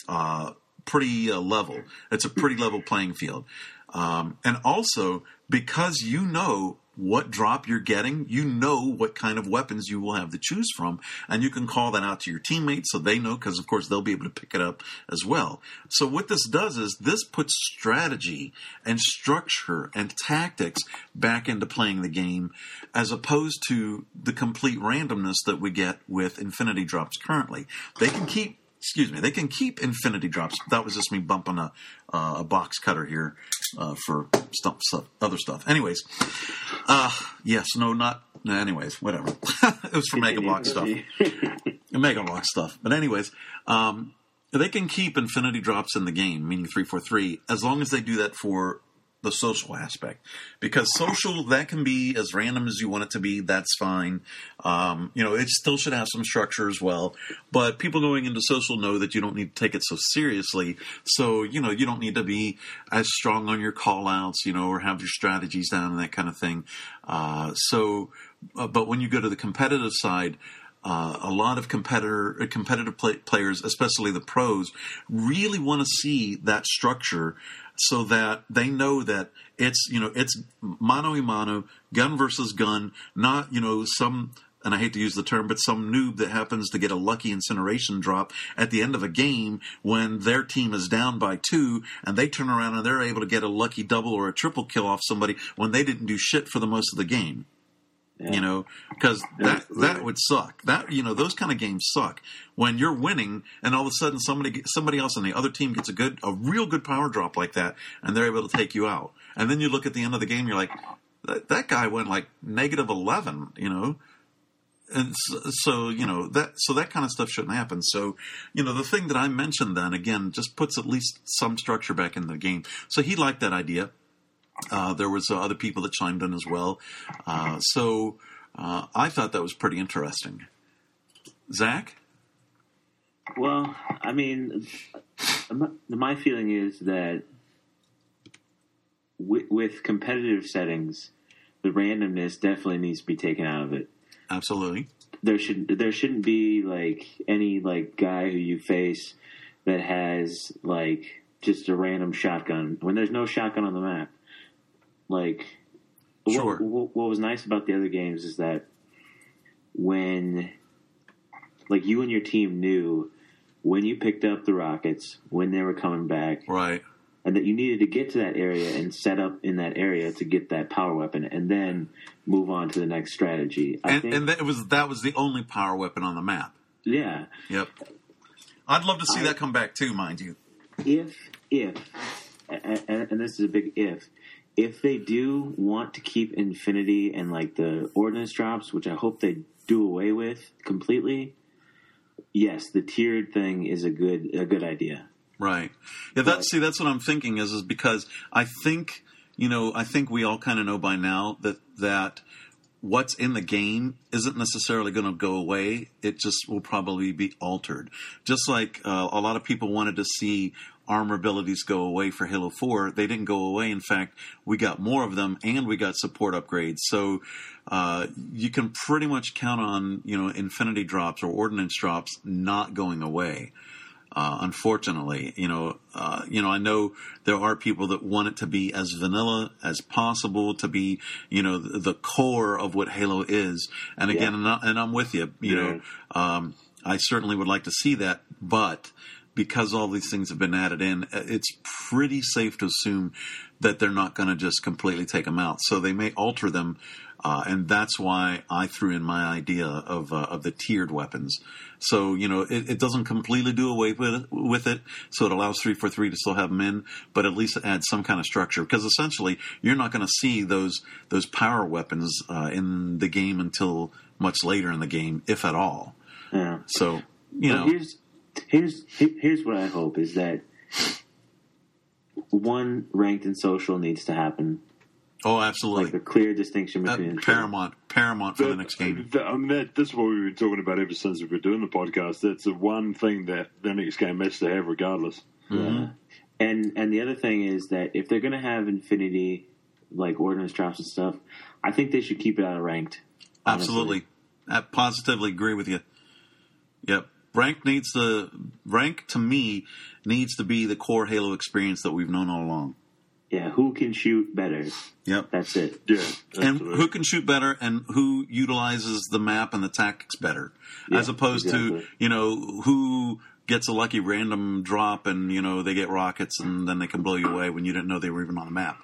Uh, pretty uh, level. It's a pretty level playing field. Um, and also because you know what drop you're getting, you know what kind of weapons you will have to choose from, and you can call that out to your teammates so they know because of course they'll be able to pick it up as well. So what this does is this puts strategy and structure and tactics back into playing the game as opposed to the complete randomness that we get with infinity drops currently. They can keep excuse me, they can keep infinity drops. That was just me bumping a, uh, a box cutter here uh, for stuff, stuff, other stuff. Anyways, uh, yes, no, not. Anyways, whatever. it was for Mega Block stuff. Mega Block stuff. But anyways, um, they can keep infinity drops in the game, meaning three four three, as long as they do that for the social aspect. Because social that can be as random as you want it to be that's fine. Um, you know it still should have some structure as well. But people going into social know that you don't need to take it so seriously. So you know you don't need to be as strong on your call outs you know or have your strategies down and that kind of thing. Uh, so uh, but when you go to the competitive side uh, a lot of competitor competitive play, players, especially the pros, really want to see that structure so that they know that it's you know it's mano a mano, gun versus gun, not you know some and I hate to use the term, but some noob that happens to get a lucky incineration drop at the end of a game when their team is down by two and they turn around and they're able to get a lucky double or a triple kill off somebody when they didn't do shit for the most of the game. Yeah. You know, because that that would suck. That you know, those kind of games suck when you're winning and all of a sudden somebody somebody else on the other team gets a good, a real good power drop like that, and they're able to take you out. And then you look at the end of the game, you're like, that, that guy went like negative eleven. You know, and so, so, you know that so that kind of stuff shouldn't happen. So you know the thing that I mentioned then again just puts at least some structure back in the game. So he liked that idea. Uh, there was uh, other people that chimed in as well. Uh, so uh, I thought that was pretty interesting. Zach? Well, I mean, my feeling is that with, with competitive settings, the randomness definitely needs to be taken out of it. Absolutely. There should there shouldn't be like any like guy who you face that has like just a random shotgun when there's no shotgun on the map. Like, sure. what, what was nice about the other games is that when, like, you and your team knew when you picked up the rockets, when they were coming back, right, and that you needed to get to that area and set up in that area to get that power weapon, and then move on to the next strategy. I and, think, and that was that was the only power weapon on the map. Yeah. Yep. I'd love to see I, that come back too, mind you. If if and, and this is a big if if they do want to keep Infinity and like the ordinance drops, which I hope they do away with completely, yes, the tiered thing is a good a good idea. Right. Yeah. That see, that's what I'm thinking is is because I think you know I think we all kind of know by now that that what's in the game isn't necessarily going to go away. It just will probably be altered. Just like uh, a lot of people wanted to see armor abilities go away for Halo 4. They didn't go away. In fact, we got more of them and we got support upgrades. So uh, you can pretty much count on, you know, infinity drops or ordnance drops not going away. Uh, unfortunately, you know, uh, you know, I know there are people that want it to be as vanilla as possible, to be, you know, the, the core of what Halo is. And again, yeah. and, I, and I'm with you. You yeah. know, um, I certainly would like to see that, but because all these things have been added in, it's pretty safe to assume that they're not going to just completely take them out. So they may alter them, uh, and that's why I threw in my idea of uh, of the tiered weapons. So you know, it, it, doesn't completely do away with it, with it. So it allows three four three to still have them in, but at least it adds some kind of structure. Because essentially, you're not going to see those those power weapons uh, in the game until much later in the game, if at all. Yeah. So you know, here's here's here's what I hope is that one ranked and social needs to happen. Oh, absolutely! Like a clear distinction between paramount, paramount for that, the next game. That, I mean, that, that's what we've been talking about ever since we've been doing the podcast. That's the one thing that the next game has to have, regardless. Mm-hmm. Yeah. And and the other thing is that if they're going to have Infinity, like ordnance drops and stuff, I think they should keep it out of ranked. Honestly. Absolutely, I positively agree with you. Yep rank needs to rank to me needs to be the core Halo experience that we've known all along. Yeah, who can shoot better? Yep. That's it. Yeah, and absolutely. who can shoot better and who utilizes the map and the tactics better Yeah, as opposed exactly. to you know who gets a lucky random drop and you know they get rockets and then they can blow you away when you didn't know they were even on the map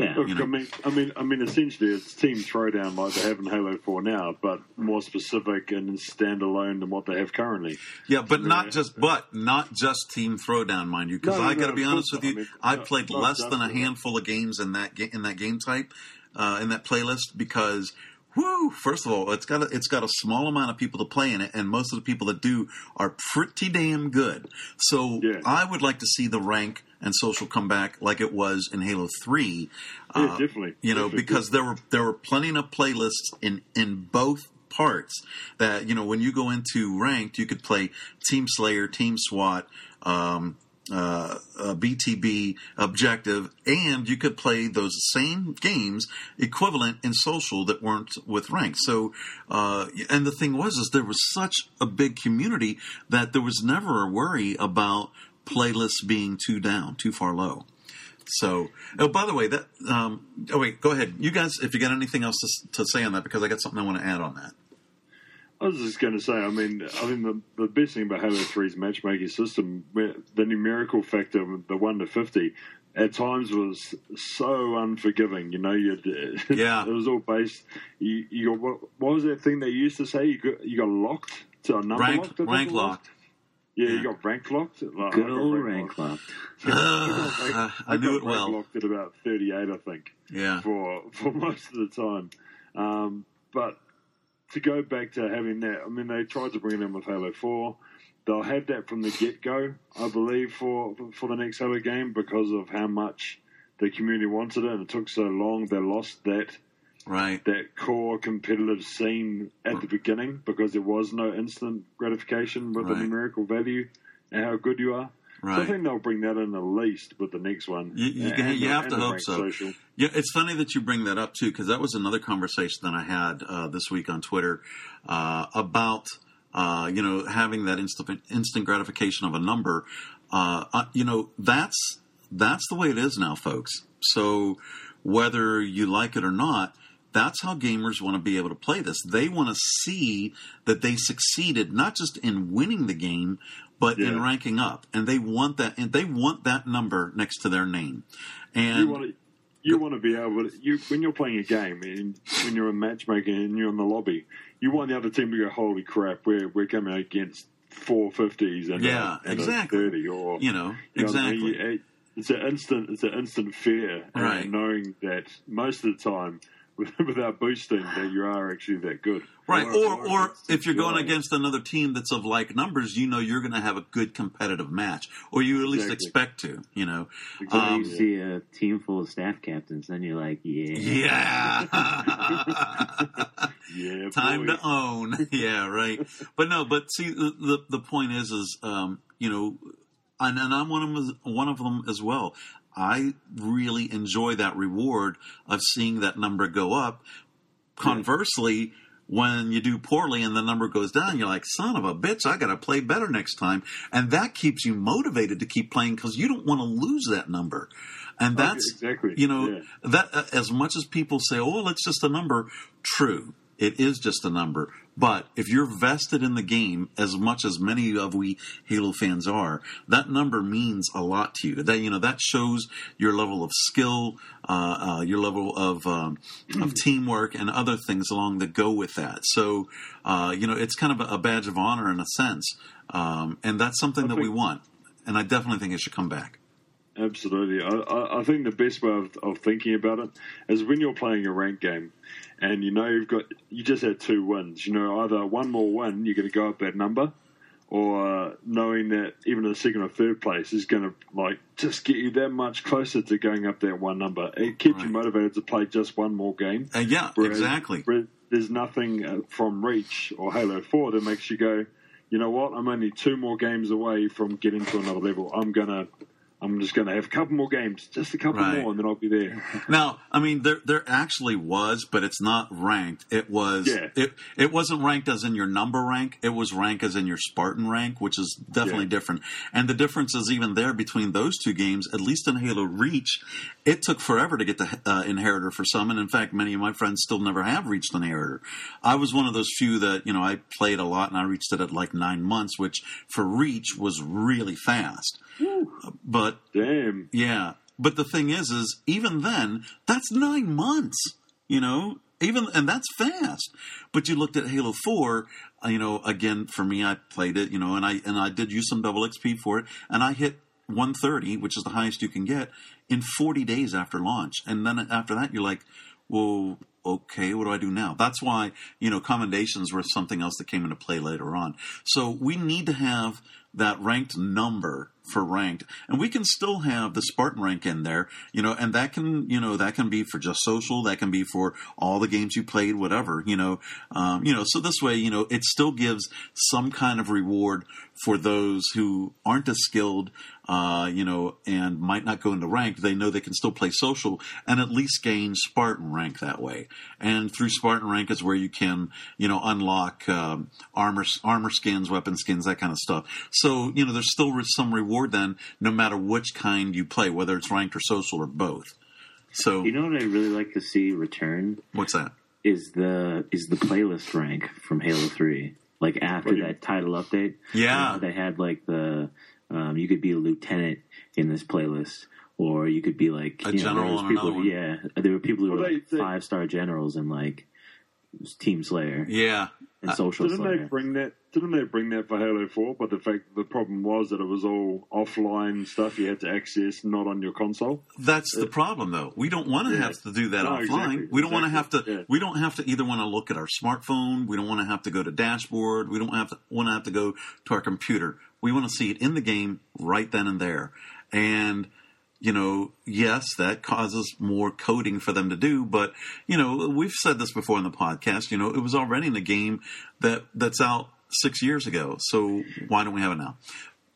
Yeah, Look, you know. I mean, I mean, I mean, essentially, it's team throwdown like they have in Halo Four now, but more specific and standalone than what they have currently. yeah but not just but not just team throwdown mind you because No, no, i got to no, be honest with you. I mean, i've played not less than a handful of games in that ga- in that game type uh, in that playlist because Woo! First of all, it's got a, it's got a small amount of people to play in it, and most of the people that do are pretty damn good. So Yeah. I would like to see the rank and social come back like it was in Halo Three. Yeah, Uh, definitely. You know, Definitely. because there were there were plenty of playlists in in both parts that you know when you go into ranked, you could play Team Slayer, Team SWAT. Um, uh, uh, BTB objective, and you could play those same games equivalent in social that weren't with rank. So, uh, and the thing was, is there was such a big community that there was never a worry about playlists being too down, too far low. So, oh, by the way, that, um, oh wait, go ahead. You guys, if you got anything else to, to say on that, because I got something I want to add on that. I was just going to say, I mean, I think the, the best thing about Halo 3's matchmaking system, the numerical factor, the 1 to 50, at times was so unforgiving. You know, you Yeah. it was all based. You, you got, what, what was that thing they used to say? You got, you got locked to a number Rank, locked? I rank locked. Yeah, Yeah. you got rank locked. Like, good I old rank rank locked. locked. Uh, I knew it well. rank locked at about 38, I think Yeah. for for most of the time. Um, but to go back to having that, I mean, they tried to bring it in with Halo Four. They'll have that from the get go, I believe, for for the next Halo game because of how much the community wanted it, and it took so long. They lost that Right. that core competitive scene at the beginning because there was no instant gratification with Right. the numerical value and how good you are. So I think they'll bring that in at least with the next one. You- you And you have and to the hope so. social. Yeah, it's funny that you bring that up too, because that was another conversation that I had uh, this week on Twitter uh, about uh, you know having that instant instant gratification of a number. Uh, uh, you know that's that's the way it is now, folks. So whether you like it or not. That's how gamers want to be able to play this. They want to see that they succeeded not just in winning the game, but in ranking up, and they want that. And they want that number next to their name. And you want to you want to be able to you when you're playing a game and when you're a matchmaker and you're in the lobby, you want the other team to go, "Holy crap, we're we're coming against four fifties and Yeah, a, and exactly. thirty or you know you know what I mean? exactly. It's an instant. It's an instant fear, Right. knowing that most of the time, without boosting, that you are actually that good. Right, or or it's- if you're going against another team that's of like numbers, you know you're going to have a good competitive match, or you at least Exactly. expect to. You know, Exactly. Um, you see a team full of staff captains, then you're like, yeah. yeah, yeah, time boy. to own. Yeah, right. But no, but see, the the, the point is, is um, you know, and, and I'm one of them, one of them as well. I really enjoy that reward of seeing that number go up. Conversely, when you do poorly and the number goes down, you're like, son of a bitch, I got to play better next time. And that keeps you motivated to keep playing because you don't want to lose that number. And Okay, that's, exactly, you know, yeah. that uh, as much as people say, oh, well, it's just a number, true. It is just a number. But if you're vested in the game, as much as many of we Halo fans are, that number means a lot to you. That you know that shows your level of skill, uh, uh, your level of um, of teamwork, and other things along that go with that. So uh, you know it's kind of a, a badge of honor in a sense, um, and that's something that we want. And I definitely think it should come back. Absolutely. I, I, think the best way of, of thinking about it is when you're playing a ranked game and you know you've got, you just had two wins. You know, either one more win, you're going to go up that number, or knowing that even a second or third place is going to, like, just get you that much closer to going up that one number. It keeps you motivated to play just one more game. Uh, yeah, Whereas- exactly. whereas There's nothing uh, from Reach or Halo 4 that makes you go, you know what? I'm only two more games away from getting to another level. I'm gonna, I'm just going to have a couple more games, just a couple Right. more, and then I'll be there. Now, I mean, there there actually was, but it's not ranked. It was Yeah. it it wasn't ranked as in your number rank. It was ranked as in your Spartan rank, which is definitely Yeah. different. And the difference is even there between those two games. At least in Halo Reach, it took forever to get the uh, Inheritor for some, and in fact, many of my friends still never have reached the Inheritor. I was one of those few that you know I played a lot, and I reached it at like nine months, which for Reach was really fast. But Damn. yeah, but the thing is, is even then, that's nine months. You know, even and that's fast. But you looked at Halo Four. uh, You know, again for me, I played it. You know, and I and I did use some double XP for it, and I hit 130, which is the highest you can get, in 40 days after launch. And then after that, you're like, well, okay, what do I do now? That's why, you know, commendations were something else that came into play later on. So we need to have that ranked number for ranked. And we can still have the spartan rank in there you know and that can you know that can be for just social that can be for all the games you played whatever you know um, you know so this way you know it still gives some kind of reward for those who aren't as skilled uh, you know and might not go into ranked they know they can still play social and at least gain spartan rank that way. And through spartan rank is where you can you know unlock um, armor armor skins weapon skins that kind of stuff. So you know there's still some reward then no matter which kind you play whether it's ranked or social or both. So You know what I really like to see return? What's that? Is the is the playlist rank from Halo Three. Like after What do you- that title update, Yeah. they had like the um, you could be a lieutenant in this playlist, or you could be like A you know, general there was people, one. Yeah, there were people who Well, were like five star generals and like Team Slayer yeah and Social Didn't Slayer. they bring that? Didn't they bring that for Halo Four? But the fact, the problem was that it was all offline stuff you had to access, not on your console. That's the problem, though. We don't want to Yeah. have to do that No, offline. exactly, we don't want to have to. yeah. We don't have to either want to look at our smartphone. We don't want to have to go to dashboard. We don't have to want to have to go to our computer. We want to see it in the game right then and there. And you know, yes, that causes more coding for them to do. But you know, we've said this before in the podcast. You know, it was already in the game that that's out six years ago. So why don't we have it now?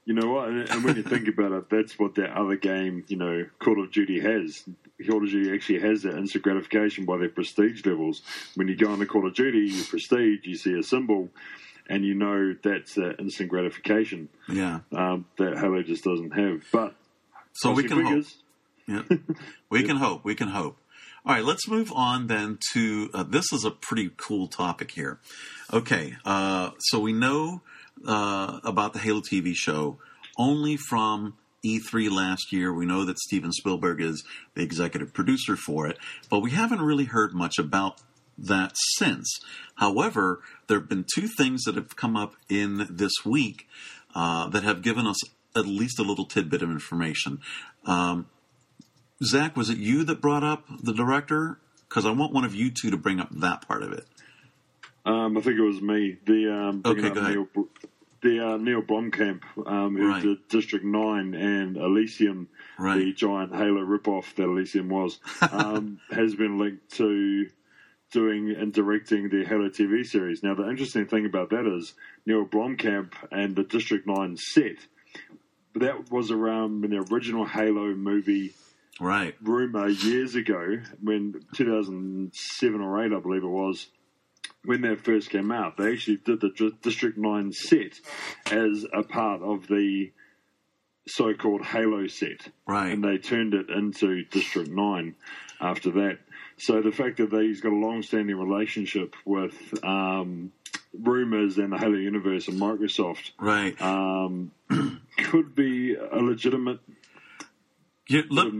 You know what? And, when you think about it, that's what that other game, you know, Call of Duty has. Call of Duty actually has that instant gratification by their prestige levels. When you go into Call of Duty, you prestige, you see a symbol, and you know that's that instant gratification Yeah. um, that Halo just doesn't have. But So we can hope. Yeah, we can hope. We can hope. All right, let's move on then to uh, this is a pretty cool topic here. Okay, uh, so we know uh, about the Halo TV show only from E3 last year. We know that Steven Spielberg is the executive producer for it, but we haven't really heard much about that since. However, there have been two things that have come up in this week uh, that have given us at least a little tidbit of information. Um, Zach, was it you that brought up the director? Because I want one of you two to bring up that part of it. um, I think it was me. The um, Okay, go ahead. Neil, the uh, Neil Blomkamp, um, who Right. did District Nine and Elysium, the giant Halo ripoff that Elysium was, um, has been linked to doing and directing the Halo TV series. Now, the interesting thing about that is Neil Blomkamp and the District Nine set. That was around when the original Halo movie Right. rumor years ago, when 2007 or 8, I believe it was, when that first came out, they actually did the District 9 set as a part of the so called Halo set. Right. And they turned it into District 9 after that. So the fact that he's got a long standing relationship with um, rumors and the Halo universe and Microsoft Right. um, could be a legitimate Bit let,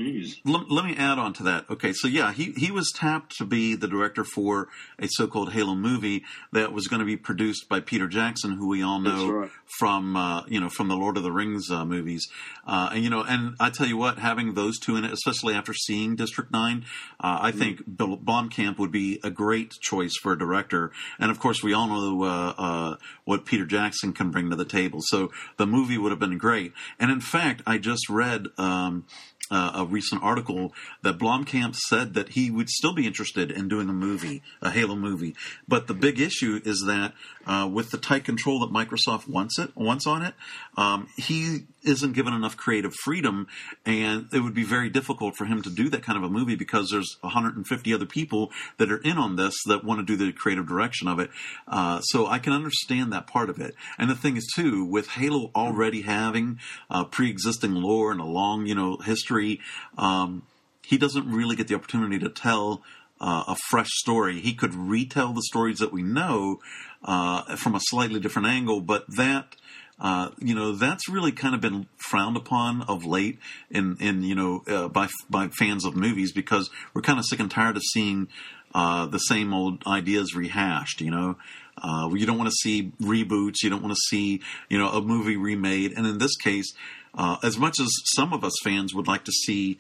let, let me add on to that. Okay, so yeah, he, he was tapped to be the director for a so-called Halo movie that was going to be produced by Peter Jackson, who we all know right. from uh, you know from the Lord of the Rings uh, movies. Uh, and you know, and I tell you what, having those two in it, especially after seeing District Nine, uh, I think Bill Blomkamp would be a great choice for a director. And of course, we all know uh, uh, what Peter Jackson can bring to the table. So the movie would have been great. And in fact, I just read. Um, uh, a recent article that Blomkamp said that he would still be interested in doing a movie, a Halo movie. But the big issue is that uh, with the tight control that Microsoft wants it wants on it, um, he isn't given enough creative freedom, and it would be very difficult for him to do that kind of a movie because there's 150 other people that are in on this that want to do the creative direction of it. Uh, so I can understand that part of it. And the thing is, too, with Halo already having uh, pre-existing lore and a long, you know, history, um, he doesn't really get the opportunity to tell uh, a fresh story. He could retell the stories that we know uh, from a slightly different angle, but that uh, you know that's really kind of been frowned upon of late in in you know uh, by by fans of movies because we're kind of sick and tired of seeing uh, the same old ideas rehashed. You know, uh, you don't want to see reboots. You don't want to see you know a movie remade. And in this case, uh, as much as some of us fans would like to see.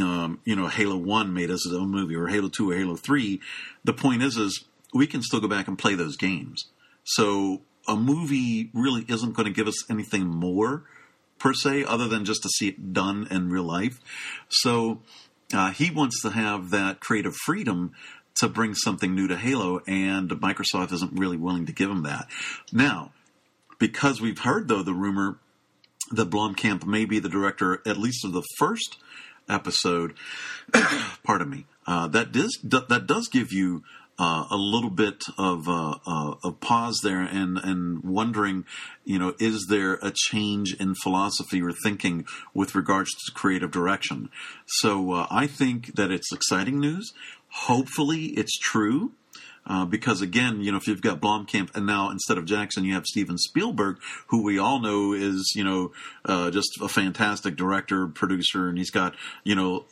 Um, you know, Halo One made as a movie, or Halo Two, or Halo Three. The point is, is we can still go back and play those games. So a movie really isn't going to give us anything more per se, other than just to see it done in real life. So uh, he wants to have that creative freedom to bring something new to Halo, and Microsoft isn't really willing to give him that. Now, because we've heard though the rumor that Blomkamp may be the director at least of the first episode. pardon me. Uh, that does that does give you uh, a little bit of uh, uh, of pause there and and wondering, you know, is there a change in philosophy or thinking with regards to creative direction? So uh, I think that it's exciting news. Hopefully, it's true. Uh, because again, you know, if you've got Blomkamp and now instead of Jackson, you have Steven Spielberg, who we all know is, you know, uh, just a fantastic director, producer, and he's got, you know,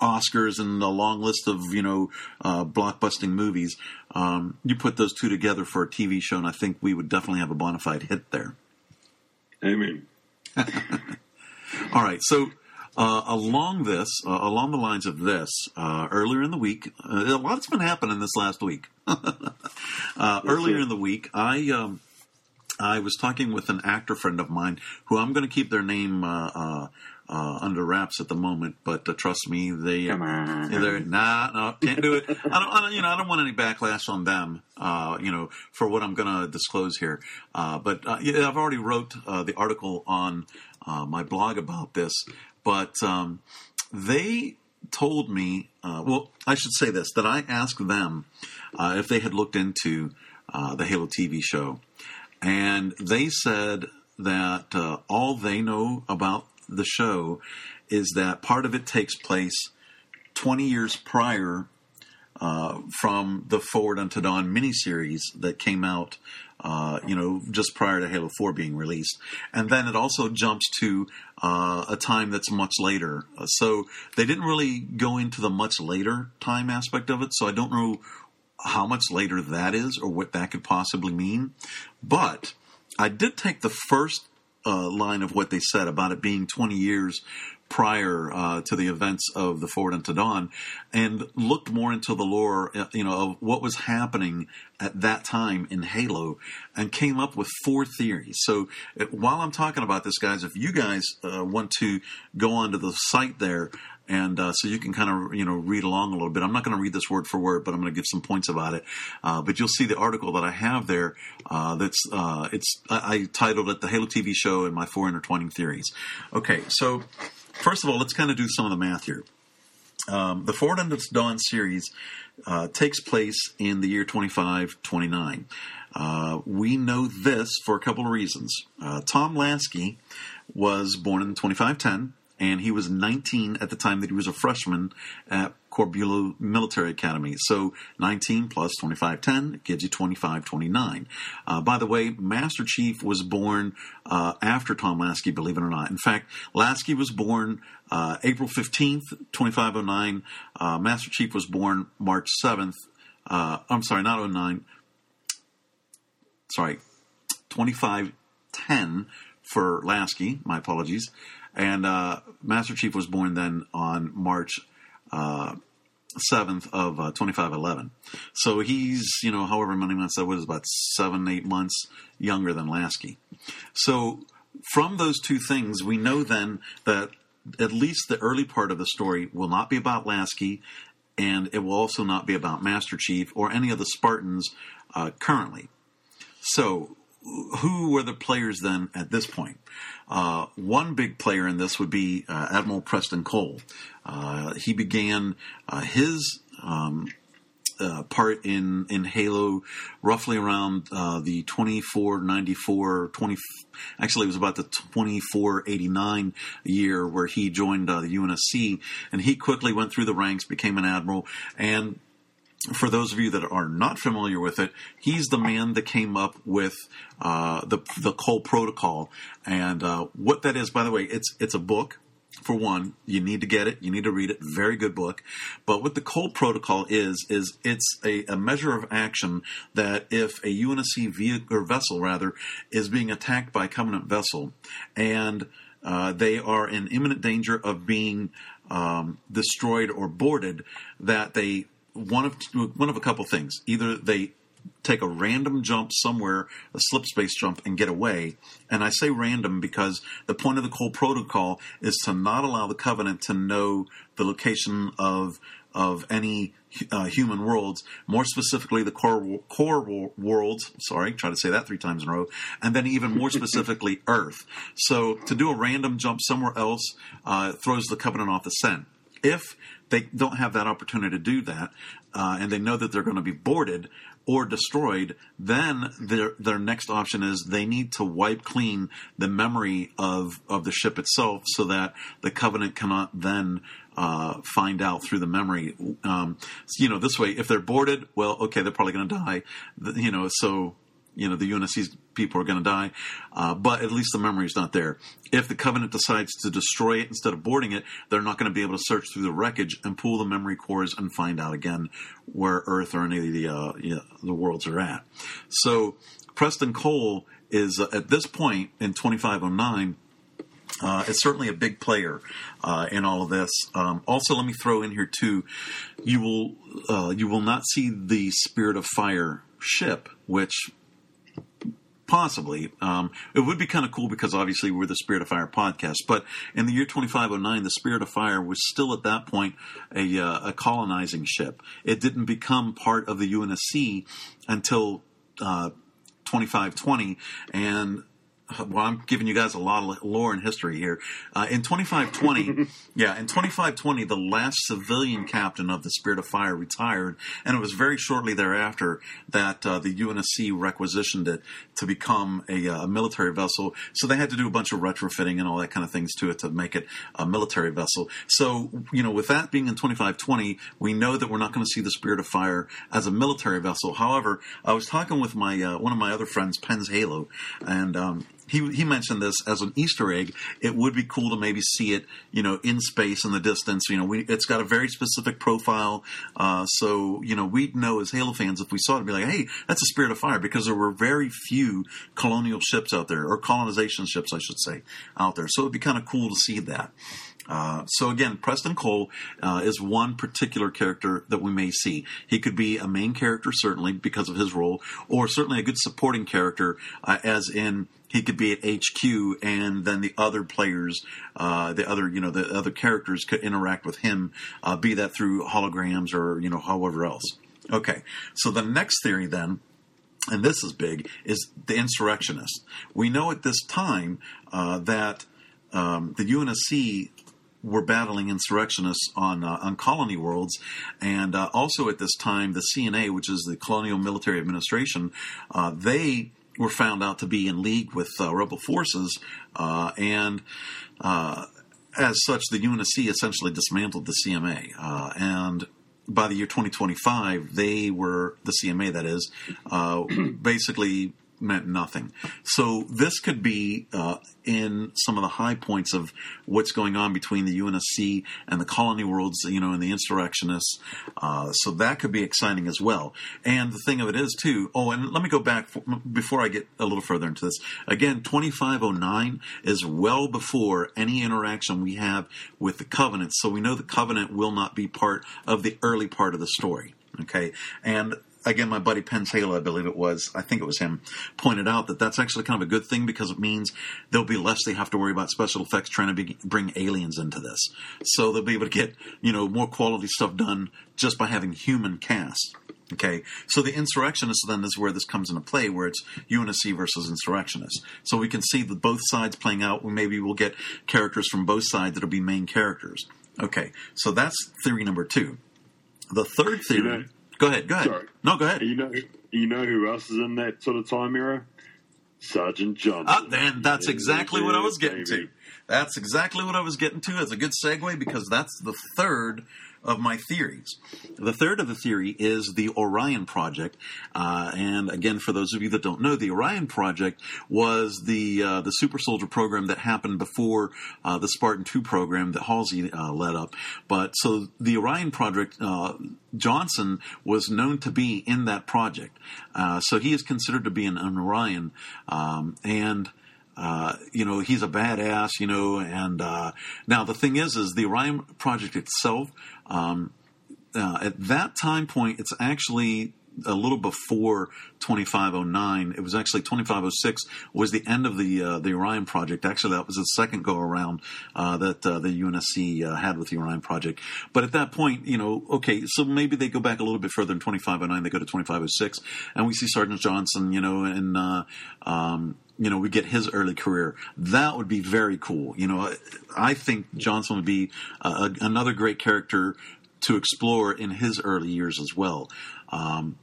Oscars and a long list of, you know, uh, blockbusting movies. Um, you put those two together for a TV show, and I think we would definitely have a bona fide hit there. Amen. all right, so uh, along this, uh, along the lines of this, uh, earlier in the week, uh, a lot's been happening this last week. Uh, earlier in the week, I um, I was talking with an actor friend of mine who I'm going to keep their name uh, under wraps at the moment, but trust me, they Come on. they're nah, no, can't do it. I don't, I don't, you know, I don't want any backlash on them, you know, for what I'm going to disclose here. but yeah, I've already wrote the article on my blog about this but um, they told me, uh, well, I should say this, that I asked them uh, if they had looked into uh, the Halo TV show. And they said that uh, all they know about the show is that part of it takes place 20 years prior uh, from the Forward Unto Dawn miniseries that came out uh, you know, just prior to Halo 4 being released. And then it also jumps to uh, a time that's much later. Uh, so they didn't really go into the much later time aspect of it. So I don't know how much later that is or what that could possibly mean. But I did take the first uh, line of what they said about it being 20 years prior uh, to the events of the Forward Unto Dawn, and looked more into the lore, uh, you know, of what was happening at that time in Halo, and came up with four theories. So uh, while I'm talking about this, guys, if you guys uh, want to go onto the site there. And uh, so you can kind of you know read along a little bit. I'm not going to read this word for word, but I'm going to give some points about it. Uh, but you'll see the article that I have there. that's it's I, I titled it "The Halo TV Show and My Four Intertwining Theories." Okay, so First of all, let's kind of do some of the math here. Um, the Forward Unto Dawn series uh, takes place in the year 2529. Uh, we know this for a couple of reasons. Uh, Tom Lasky was born in 2510, and he was 19 at the time that he was a freshman at Corbulo Military Academy. So 19 plus 2510 gives you 2529. Uh, by the way, Master Chief was born uh, after Tom Lasky, believe it or not. In fact, Lasky was born uh, April 15th, 2509. Uh, Master Chief was born March 7th. Uh, I'm sorry, not 09. Sorry, 2510 for Lasky. My apologies. And uh, Master Chief was born then on March uh, 7th of uh, 2511. So he's, you know, however many months that was, about seven, eight months younger than Lasky. So from those two things, we know then that at least the early part of the story will not be about Lasky, and it will also not be about Master Chief or any of the Spartans uh, currently. So who were the players then at this point? Uh, one big player in this would be uh, Admiral Preston Cole. Uh, he began uh, his um, uh, part in in Halo roughly around uh, the 2494 20 actually it was about the 2489 year where he joined the UNSC and he quickly went through the ranks became an admiral and for those of you that are not familiar with it, he's the man that came up with uh, the the Cole Protocol, and uh, what that is. By the way, it's it's a book for one, you need to get it. You need to read it. Very good book. But what the Cole Protocol is, is it's a, a measure of action that if a UNSC vehicle, or vessel rather is being attacked by a Covenant vessel and uh, they are in imminent danger of being um, destroyed or boarded, that they one of one of a couple things. Either they take a random jump somewhere, a slip space jump, and get away. And I say random because the point of the Cole Protocol is to not allow the Covenant to know the location of of any uh, human worlds, more specifically the core core worlds. Sorry, try to say that three times in a row, and then even more specifically Earth. So to do a random jump somewhere else uh, throws the Covenant off the scent. If they don't have that opportunity to do that, uh, and they know that they're going to be boarded, or destroyed, then their their next option is they need to wipe clean the memory of of the ship itself, so that the Covenant cannot then uh, find out through the memory. Um, you know, this way, if they're boarded, well, okay, they're probably going to die. You know, so you know the UNSC's people are going to die, uh, but at least the memory is not there. If the Covenant decides to destroy it instead of boarding it, they're not going to be able to search through the wreckage and pull the memory cores and find out again where Earth or any of the uh, you know, the worlds are at. So Preston Cole is uh, at this point in 2509. Uh, it's certainly a big player uh, in all of this. Um, also, let me throw in here too. You will uh, you will not see the Spirit of Fire ship, which Possibly. Um, it would be kind of cool because obviously we're the Spirit of Fire podcast. But in the year 2509, the Spirit of Fire was still at that point a, uh, a colonizing ship. It didn't become part of the UNSC until uh, 2520. And well, I'm giving you guys a lot of lore and history here. Uh, in 2520, yeah, in 2520, the last civilian captain of the Spirit of Fire retired, and it was very shortly thereafter that uh, the UNSC requisitioned it to become a, uh, a, military vessel. So they had to do a bunch of retrofitting and all that kind of things to it to make it a military vessel. So, you know, with that being in 2520, we know that we're not going to see the Spirit of Fire as a military vessel. However, I was talking with my uh, one of my other friends, Penn's Halo, and um, he he mentioned this as an Easter egg. It would be cool to maybe see it, you know, in space in the distance. You know, we it's got a very specific profile, uh, so you know we'd know as Halo fans if we saw it, be like, hey, that's a Spirit of Fire because there were very few colonial ships out there or colonization ships, I should say, out there. So it'd be kind of cool to see that. Uh, so again, Preston Cole uh, is one particular character that we may see. He could be a main character certainly because of his role, or certainly a good supporting character, uh, as in he could be at HQ, and then the other players, uh, the other you know the other characters could interact with him, uh, be that through holograms or you know however else. Okay, so the next theory then and this is big, is the insurrectionist. We know at this time uh, that um, the UNSC were battling insurrectionists on uh, on colony worlds, and uh, also at this time, the CMA, which is the Colonial Military Administration, uh, they were found out to be in league with uh, rebel forces, uh, and uh, as such, the UNSC essentially dismantled the CMA, and by the year 2025, they were the CMA, that is, basically meant nothing. So this could be uh, in some of the high points of what's going on between the UNSC and the colony worlds, you know, and the insurrectionists. Uh, so that could be exciting as well. And the thing of it is too. Oh, and let me go back for, before I get a little further into this. Again, 2509 is well before any interaction we have with the Covenant. So we know the Covenant will not be part of the early part of the story. Okay, and again, my buddy Penn Taylor, I believe it was, I think it was him, pointed out that that's actually kind of a good thing because it means there'll be less they have to worry about special effects trying to be, bring aliens into this. So they'll be able to get, you know, more quality stuff done just by having human cast. Okay, so the insurrectionists then is where this comes into play, where it's UNSC versus insurrectionists. So we can see that both sides playing out. Maybe we'll get characters from both sides that'll be main characters. Okay, so that's theory number two. The third theory. You know- go ahead. Go ahead. Sorry. No, go ahead. You know, you know who else is in that sort of time era? Sergeant Johnson. Ah, and that's exactly what I was getting to. That's exactly what I was getting to. It's a good segue because that's the third of my theories. The third of the theory is the Orion Project, uh, and again, for those of you that don't know, the Orion Project was the uh, the super soldier program that happened before uh, the Spartan Two program that Halsey uh, led up. But so the Orion Project, uh, Johnson was known to be in that project, uh, so he is considered to be an, an Orion, um, and uh, you know he's a badass you know and uh, now the thing is is the orion project itself um, uh, at that time point it's actually a little before 2509 it was actually 2506 was the end of the uh, the orion project. Actually that was the second go around uh, that uh, the unsc uh, had with the orion project. But at that point you know okay so maybe they go back a little bit further in 2509 they go to 2506 and we see sergeant johnson you know and uh, um, you know, we get his early career. That would be very cool. You know, I think Johnson would be uh, another great character to explore in his early years as well. Um,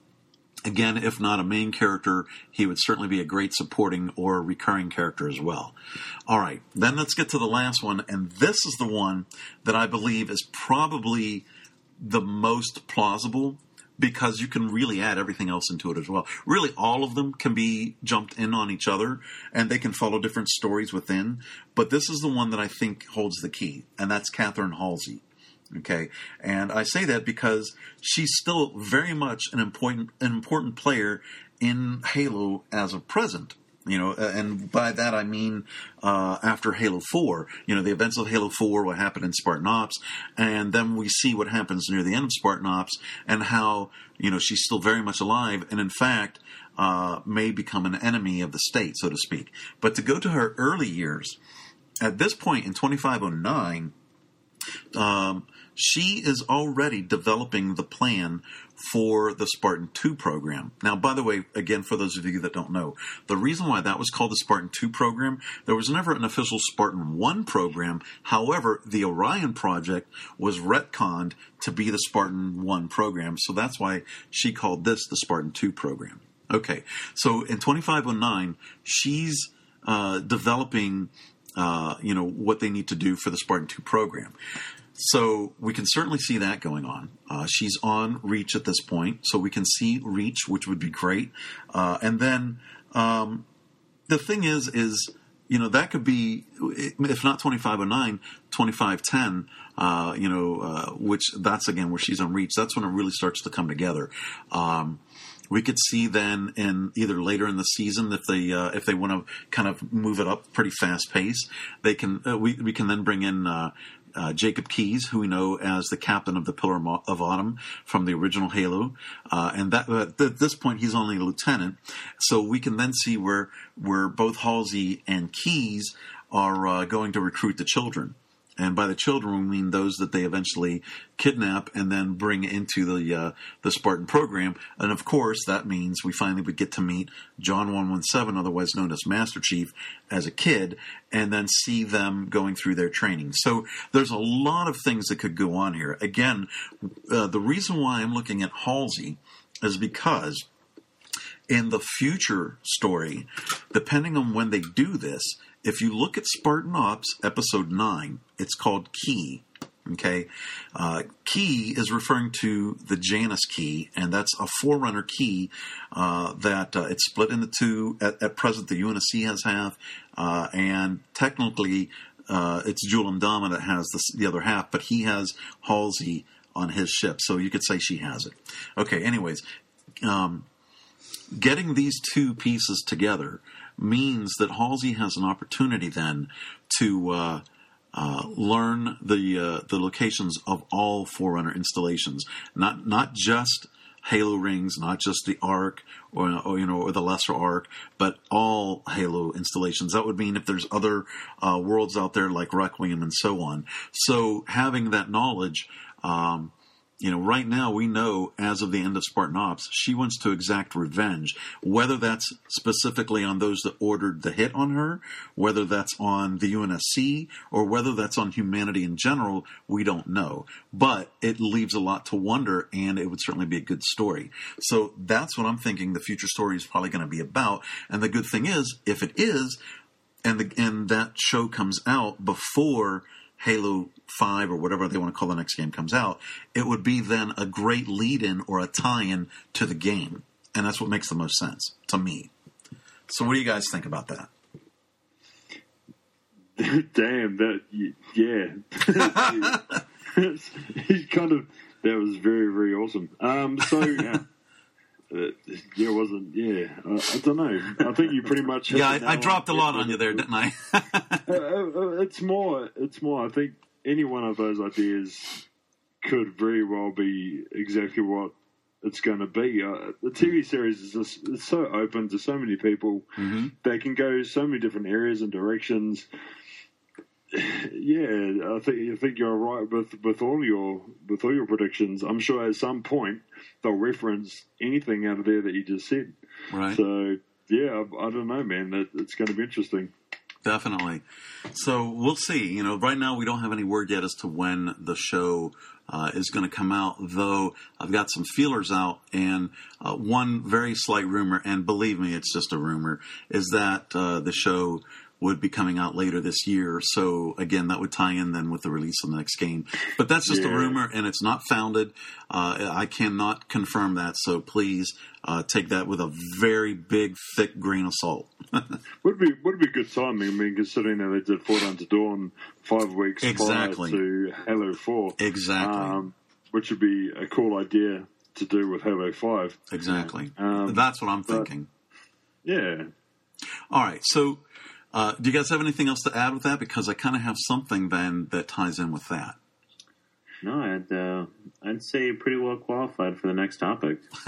again, if not a main character, he would certainly be a great supporting or recurring character as well. All right, then let's get to the last one, and this is the one that I believe is probably the most plausible because you can really add everything else into it as well. Really, all of them can be jumped in on each other and they can follow different stories within. But this is the one that I think holds the key, and that's Catherine Halsey. Okay, and I say that because she's still very much an important an important player in Halo as of present. You know, and by that I mean uh, after Halo Four. You know, the events of Halo Four, what happened in Spartan Ops, and then we see what happens near the end of Spartan Ops, and how you know she's still very much alive, and in fact uh, may become an enemy of the state, so to speak. But to go to her early years, at this point in 2509, um, she is already developing the plan for the Spartan 2 program. Now, by the way, again, for those of you that don't know, the reason why that was called the Spartan 2 program, there was never an official Spartan 1 program. However, the Orion project was retconned to be the Spartan 1 program. So that's why she called this the Spartan 2 program. Okay, so in 2509, she's uh, developing, uh, you know, what they need to do for the Spartan 2 program. So we can certainly see that going on. Uh, she's on Reach at this point, so we can see Reach, which would be great. Uh, and then um, the thing is, is you know that could be if not 2509 2510 uh, you know uh, which that's again where she's on reach that's when it really starts to come together um, we could see then in either later in the season if they uh, if they want to kind of move it up pretty fast pace they can uh, we, we can then bring in uh, Jacob Keyes, who we know as the captain of the Pillar of of Autumn from the original Halo, uh, and that uh, at this point he's only a lieutenant. So we can then see where where both Halsey and Keys are uh, going to recruit the children. And by the children, we mean those that they eventually kidnap and then bring into the uh, the Spartan program. And of course, that means we finally would get to meet John One One Seven, otherwise known as Master Chief, as a kid, and then see them going through their training. So there's a lot of things that could go on here. Again, uh, the reason why I'm looking at Halsey is because in the future story, depending on when they do this, if you look at Spartan Ops episode 9, it's called Key. Okay. Uh, key is referring to the Janus key, and that's a Forerunner key uh, that uh, it's split into two. At, at present, the UNSC has half, uh, and technically, uh, it's Jul 'Mdama that has the, the other half, but he has Halsey on his ship, so you could say she has it. Okay, anyways, um, getting these two pieces together means that Halsey has an opportunity then to uh, uh, learn the uh, the locations of all Forerunner installations, not not just Halo rings, not just the Ark or, or you know or the Lesser Ark, but all Halo installations. That would mean if there's other uh, worlds out there like Requiem and so on. So having that knowledge. Um, you know, right now we know as of the end of Spartan Ops, she wants to exact revenge. Whether that's specifically on those that ordered the hit on her, whether that's on the UNSC, or whether that's on humanity in general, we don't know. But it leaves a lot to wonder, and it would certainly be a good story. So that's what I'm thinking the future story is probably going to be about. And the good thing is, if it is, and the, and that show comes out before Halo 5 or whatever they want to call the next game comes out, it would be then a great lead in or a tie in to the game. And that's what makes the most sense to me. So, what do you guys think about that? Damn, that, yeah. He's kind of, that was very, very awesome. Um, so, yeah. Uh, yeah, wasn't. Yeah, uh, I don't know. I think you pretty much. yeah, I, I, dropped a lot on you there, didn't I? Uh, uh, it's more. It's more. I think any one of those ideas could very well be exactly what it's going to be. Uh, the TV series is just it's so open to so many people. Mm-hmm. They can go so many different areas and directions. Yeah, I think I think you're right with with all your with all your predictions. I'm sure at some point they'll reference anything out of there that you just said. Right. So yeah, I, I don't know, man. It, it's going to be interesting. Definitely. So we'll see. You know, right now we don't have any word yet as to when the show uh, is going to come out, though I've got some feelers out, and uh, one very slight rumor, and believe me, it's just a rumor, is that uh, the show would be coming out later this year. So again, that would tie in then with the release of the next game. But that's just Yeah. a rumor, and it's not founded. Uh, I cannot confirm that. So please uh, take that with a very big, thick grain of salt. Would be would be good timing. I mean, considering that they did Forward Unto Dawn five weeks Exactly. prior to Halo Four, exactly. um, which would be a cool idea to do with Halo Five. exactly. um, that's what I'm but- thinking. Yeah, All right. So, uh, do you guys have anything else to add with that? Because I kind of have something then that ties in with that. No, I'd uh, I'd say pretty well qualified for the next topic.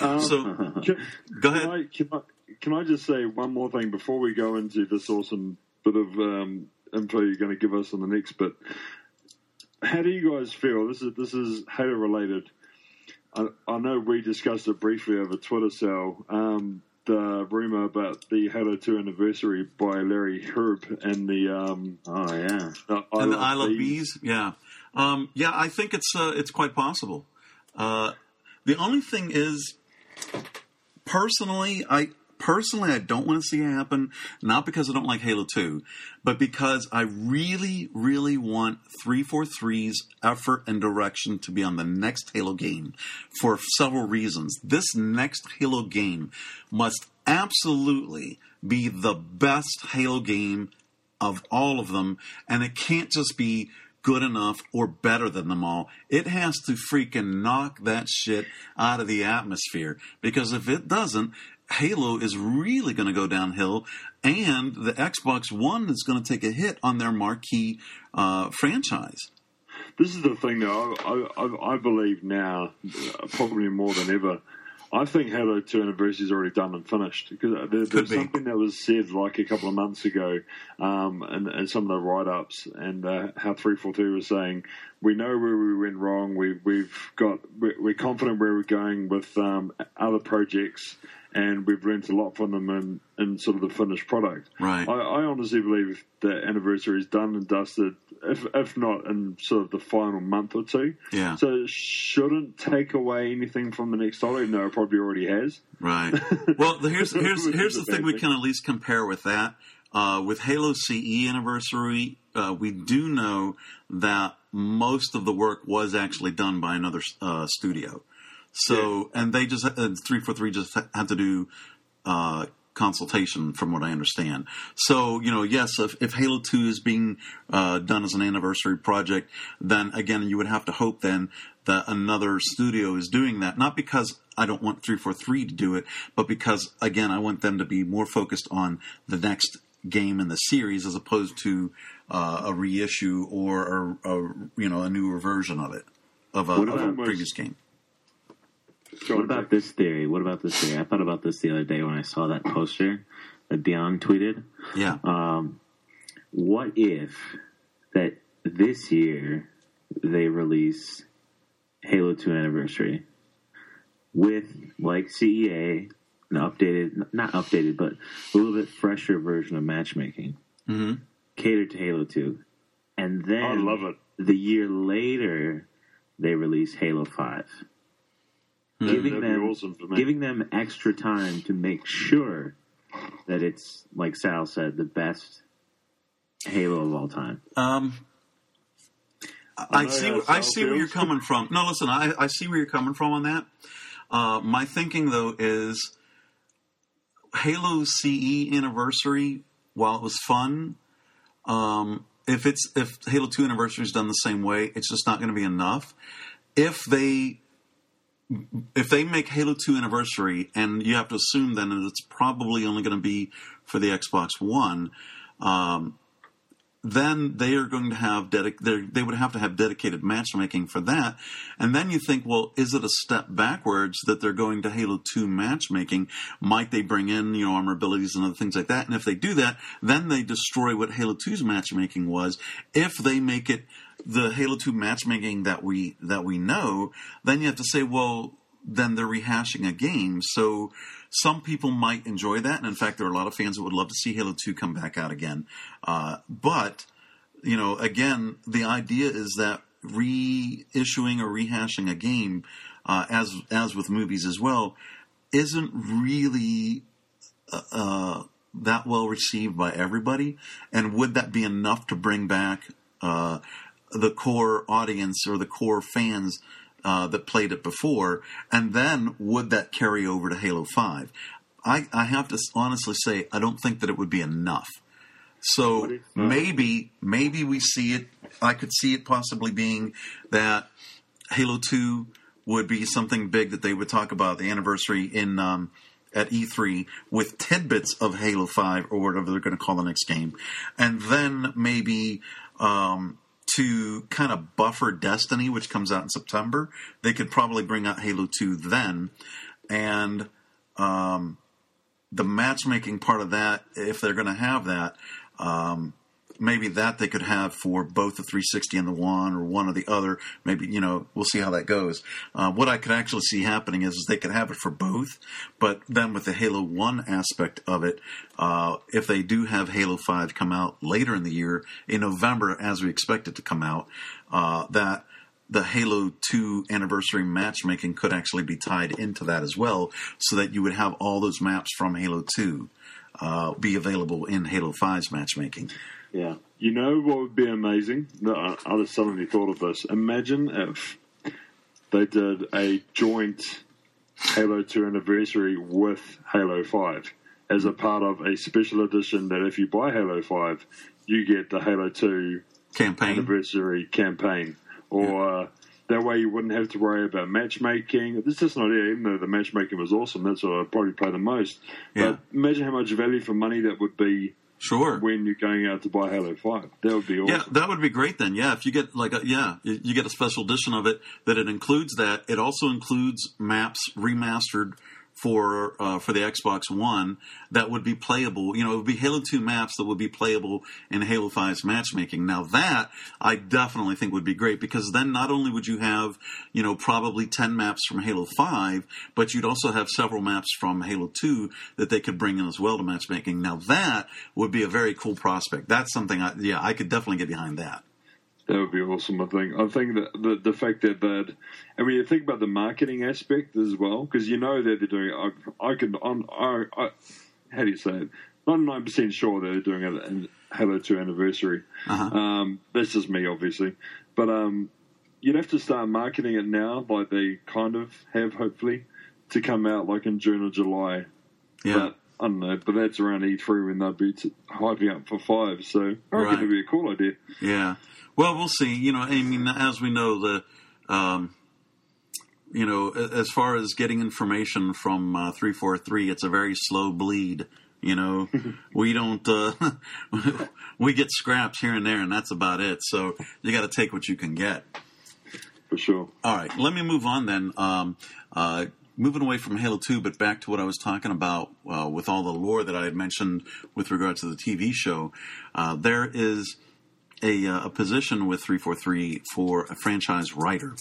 um, So, Can, go can ahead. I, can, I, can I just say one more thing before we go into this awesome bit of um, info you're going to give us on the next bit? How do you guys feel? This is this is Halo related. I, I know we discussed it briefly over Twitter, Sal. Um, the rumor about the Halo 2 anniversary by Larry Hryb and the um, Oh yeah, the and the Isle Isle of Bees. Bees, yeah, um, yeah. I think it's uh, it's quite possible. Uh, the only thing is, personally, I personally I don't want to see it happen. Not because I don't like Halo Two, but because I really, really want 343's effort and direction to be on the next Halo game for several reasons. This next Halo game must absolutely be the best Halo game of all of them, and it can't just be good enough or better than them all. It has to freaking knock that shit out of the atmosphere because if it doesn't, Halo is really going to go downhill, and the Xbox One is going to take a hit on their marquee uh, franchise. This is the thing, though. I, I, I believe now, probably more than ever. I think Halo 2 Anniversary is already done and finished because there, there's be. something that was said like a couple of months ago, um, and, and some of the write-ups and uh, how 343 was saying we know where we went wrong. We, we've got we're, we're confident where we're going with um, other projects, and we've learned a lot from them in, in sort of the finished product. Right. I, I honestly believe the anniversary is done and dusted, if if not in sort of the final month or two. Yeah. So it shouldn't take away anything from the next title. No, it probably already has. Right. Well, here's here's here's the thing we can at least compare with that. Uh, with Halo CE anniversary, uh, we do know that most of the work was actually done by another uh, studio. So, and they just three four three just had to do uh, consultation, from what I understand. So, you know, yes, if, if Halo Two is being uh, done as an anniversary project, then again, you would have to hope then that another studio is doing that. Not because I don't want three four three to do it, but because again, I want them to be more focused on the next game in the series as opposed to uh, a reissue or a, a you know a newer version of it of a, of a previous game. What about this theory? What about this theory? I thought about this the other day when I saw that poster that Dion tweeted. Yeah. Um, what if that this year they release Halo 2 anniversary with like CEA, an updated, not updated, but a little bit fresher version of matchmaking, hmm catered to Halo 2. And then I love it. the year later, they release Halo 5. Giving That'd be them, awesome for me. giving them extra time to make sure that it's, like Sal said, the best Halo of all time. Um, I know see. I see where you're coming from. No, listen. I, I see where you're coming from on that. Uh, my thinking though is Halo CE anniversary. While it was fun, um, if it's if Halo Two anniversary is done the same way, it's just not going to be enough. If they if they make Halo 2 anniversary, and you have to assume then that it's probably only going to be for the Xbox One, um, then they are going to have dedic- they would have to have dedicated matchmaking for that. And then you think, well, is it a step backwards that they're going to Halo 2 matchmaking? Might they bring in, you know, armor abilities and other things like that? And if they do that, then they destroy what Halo 2's matchmaking was. If they make it the Halo 2 matchmaking that we that we know, then you have to say, well, then they're rehashing a game. So some people might enjoy that, and in fact, there are a lot of fans that would love to see Halo 2 come back out again. Uh, but you know, again, the idea is that reissuing or rehashing a game, uh, as as with movies as well, isn't really uh, that well received by everybody. And would that be enough to bring back uh, the core audience or the core fans uh, that played it before? And then would that carry over to Halo Five? I, I have to honestly say I don't think that it would be enough. So maybe maybe we see it. I could see it possibly being that Halo Two would be something big that they would talk about the anniversary in um, at E3 with tidbits of Halo Five or whatever they're going to call the next game, and then maybe um, to kind of buffer Destiny, which comes out in September, they could probably bring out Halo Two then, and um, the matchmaking part of that, if they're going to have that, um, maybe that they could have for both the 360 and the one, or one or the other. Maybe you know we'll see how that goes. Uh, what I could actually see happening is, is they could have it for both, but then with the Halo One aspect of it, uh, if they do have Halo Five come out later in the year in November, as we expect it to come out, uh, that the Halo 2 anniversary matchmaking could actually be tied into that as well, so that you would have all those maps from Halo 2 uh, be available in Halo 5's matchmaking. Yeah. You know what would be amazing? No, I I just suddenly thought of this. Imagine if they did a joint Halo 2 anniversary with Halo 5 as a part of a special edition that if you buy Halo 5, you get the Halo 2 Campaign. anniversary campaign. Or uh, that way you wouldn't have to worry about matchmaking. This is just an idea, even though the matchmaking was awesome. That's what I'd probably play the most. Yeah. But imagine how much value for money that would be Sure. when you're going out to buy Halo 5. That would be awesome. Yeah, that would be great then. Yeah, if you get like a yeah, you get a special edition of it that it includes that. It also includes maps remastered for uh, for the Xbox One that would be playable. You know, it would be Halo Two maps that would be playable in Halo 5's matchmaking. Now that I definitely think would be great because then not only would you have you know probably ten maps from Halo Five, but you'd also have several maps from Halo Two that they could bring in as well to matchmaking. Now that would be a very cool prospect. That's something I yeah I could definitely get behind that. That would be awesome. I think. I think that the the fact that that, and when you think about the marketing aspect as well, because you know that they're doing. I, I can. I'm, I, I, how do you say it? Ninety nine percent sure they're doing it in Halo Two anniversary. Uh-huh. Um, that's just me, obviously, but um, you'd have to start marketing it now, like they kind of have, hopefully, to come out like in June or July. Yeah. But I don't know, but that's around E3 when they'll be t- hyping up for five. So I reckon Right. it'd be a cool idea. Yeah. Well, we'll see. You know, I mean, as we know, the, um, you know, as far as getting information from uh, 343, it's a very slow bleed. You know, we don't, uh, we get scraps here and there, and that's about it. So you got to take what you can get. For sure. All right, let me move on then. Um, uh, moving away from Halo 2, but back to what I was talking about uh, with all the lore that I had mentioned with regard to the TV show. Uh, there is a, uh, a position with 343 for a franchise writer.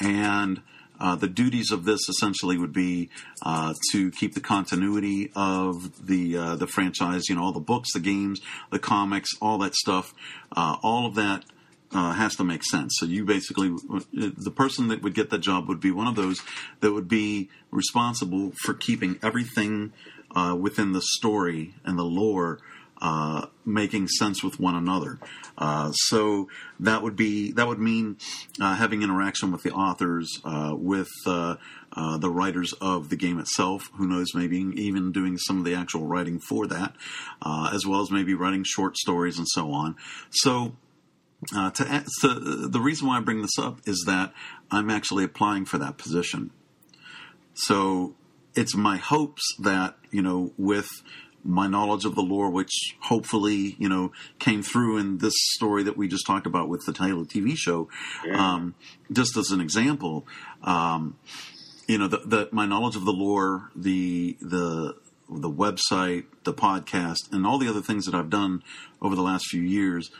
And uh, the duties of this essentially would be uh, to keep the continuity of the uh, the franchise. You know, all the books, the games, the comics, all that stuff. All of that uh, has to make sense. So you basically, the person that would get that job would be one of those that would be responsible for keeping everything uh, within the story and the lore uh, making sense with one another. Uh, so that would be that would mean uh, having interaction with the authors, uh, with uh, uh, the writers of the game itself. Who knows? Maybe even doing some of the actual writing for that, as well as maybe writing short stories and so on. So. To, to the reason why I bring this up is that I'm actually applying for that position. So it's my hopes that you know with my knowledge of the lore, which hopefully you know came through in this story that we just talked about with the Halo TV show. Yeah. Um, just as an example, um, you know, the, the, my knowledge of the lore, the the the website, the podcast, and all the other things that I've done over the last few years,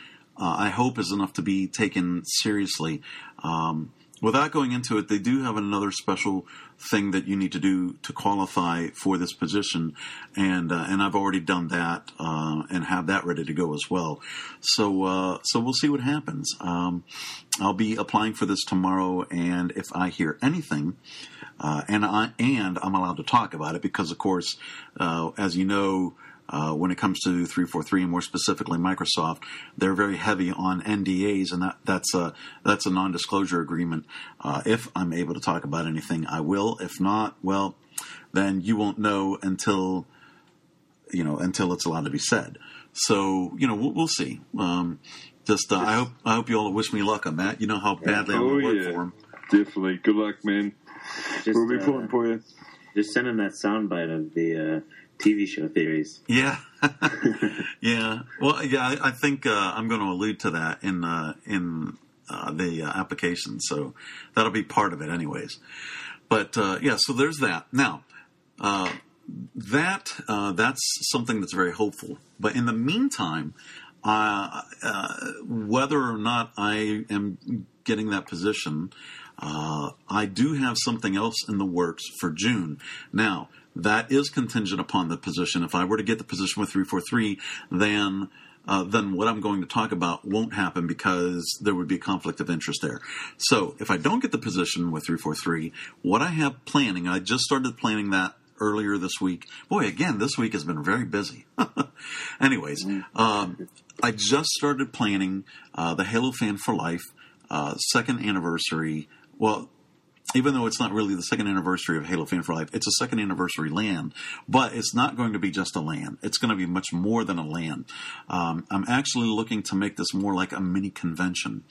uh, I hope is enough to be taken seriously. Um, without going into it, they do have another special thing that you need to do to qualify for this position, and uh, and I've already done that uh, and have that ready to go as well. So uh, so we'll see what happens. Um, I'll be applying for this tomorrow, and if I hear anything. Uh, and I and I'm allowed to talk about it because, of course, uh, as you know, uh, when it comes to 343 and more specifically Microsoft, they're very heavy on NDAs, and that, that's a that's a non-disclosure agreement. Uh, if I'm able to talk about anything, I will. If not, well, then you won't know until you know until it's allowed to be said. So you know we'll, we'll see. Um, just uh, I hope I hope you all wish me luck on that. You know how badly oh, I want to work yeah. for them. Definitely. Good luck, man. Just, we'll be uh, pulling for you. Just send in that soundbite of the uh, TV show theories. Yeah, yeah. Well, yeah. I, I think uh, I'm going to allude to that in uh, in uh, the uh, application, so that'll be part of it, anyways. But uh, yeah, so there's that. Now, uh, that that's something that's very hopeful. But in the meantime, whether or not I am getting that position. Uh, I do have something else in the works for June. Now, that is contingent upon the position. If I were to get the position with 343, then uh, then what I'm going to talk about won't happen because there would be a conflict of interest there. So if I don't get the position with 343, what I have planning, I just started planning that earlier this week. Boy, again, this week has been very busy. Anyways, um, I just started planning uh, the Halo Fan for Life uh, second anniversary. Well, even though it's not really the second anniversary of Halo Fan for Life, it's a second anniversary LAN, but it's not going to be just a LAN. It's going to be much more than a LAN. Um, I'm actually looking to make this more like a mini convention.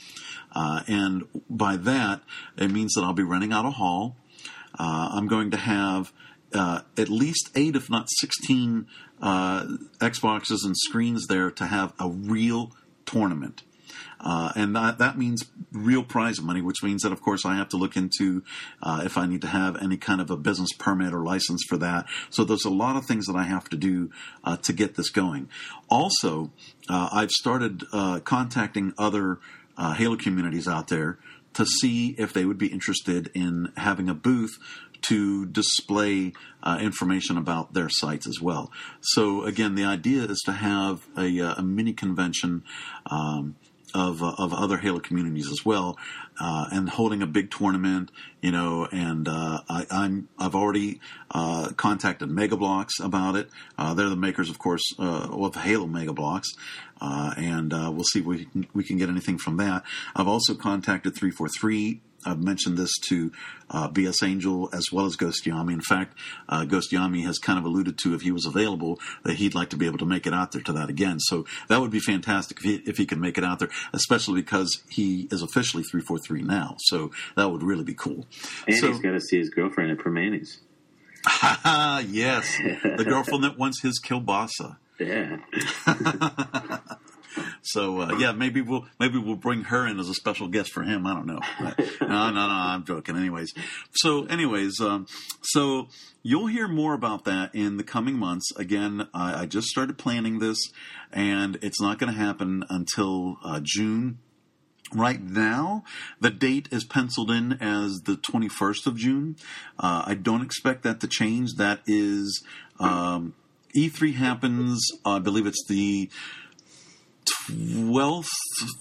Uh, and by that, it means that I'll be renting out a hall. Uh, I'm going to have uh, at least eight, if not 16, uh, Xboxes and screens there to have a real tournament. Uh, and that, that means real prize money, which means that, of course, I have to look into uh, if I need to have any kind of a business permit or license for that. So there's a lot of things that I have to do uh, to get this going. Also, uh, I've started uh, contacting other uh, Halo communities out there to see if they would be interested in having a booth to display uh, information about their sites as well. So again, the idea is to have a, a mini convention um, of uh, of other Halo communities as well, uh, and holding a big tournament, you know. And uh, I, am I've already uh, contacted Mega Bloks about it. Uh, they're the makers, of course, uh, of Halo Mega Bloks, uh and we'll see if we can, we can get anything from that. I've also contacted three four three I've mentioned this to uh, BS Angel as well as Ghostayame. In fact, uh, Ghostayame has kind of alluded to if he was available that he'd like to be able to make it out there to that again. So that would be fantastic if he, if he could make it out there, especially because he is officially 343 now. So that would really be cool. And so, he's got to see his girlfriend at Permanis. yes, the girlfriend that wants his kielbasa. Yeah. So uh, yeah, maybe we'll maybe we'll bring her in as a special guest for him. I don't know. But, no, no, no. I'm joking. Anyways, so anyways, um, so you'll hear more about that in the coming months. Again, I, I just started planning this, and it's not going to happen until uh, June. Right now, the date is penciled in as the 21st of June. Uh, I don't expect that to change. That is, um, E3 happens, I believe it's the 12th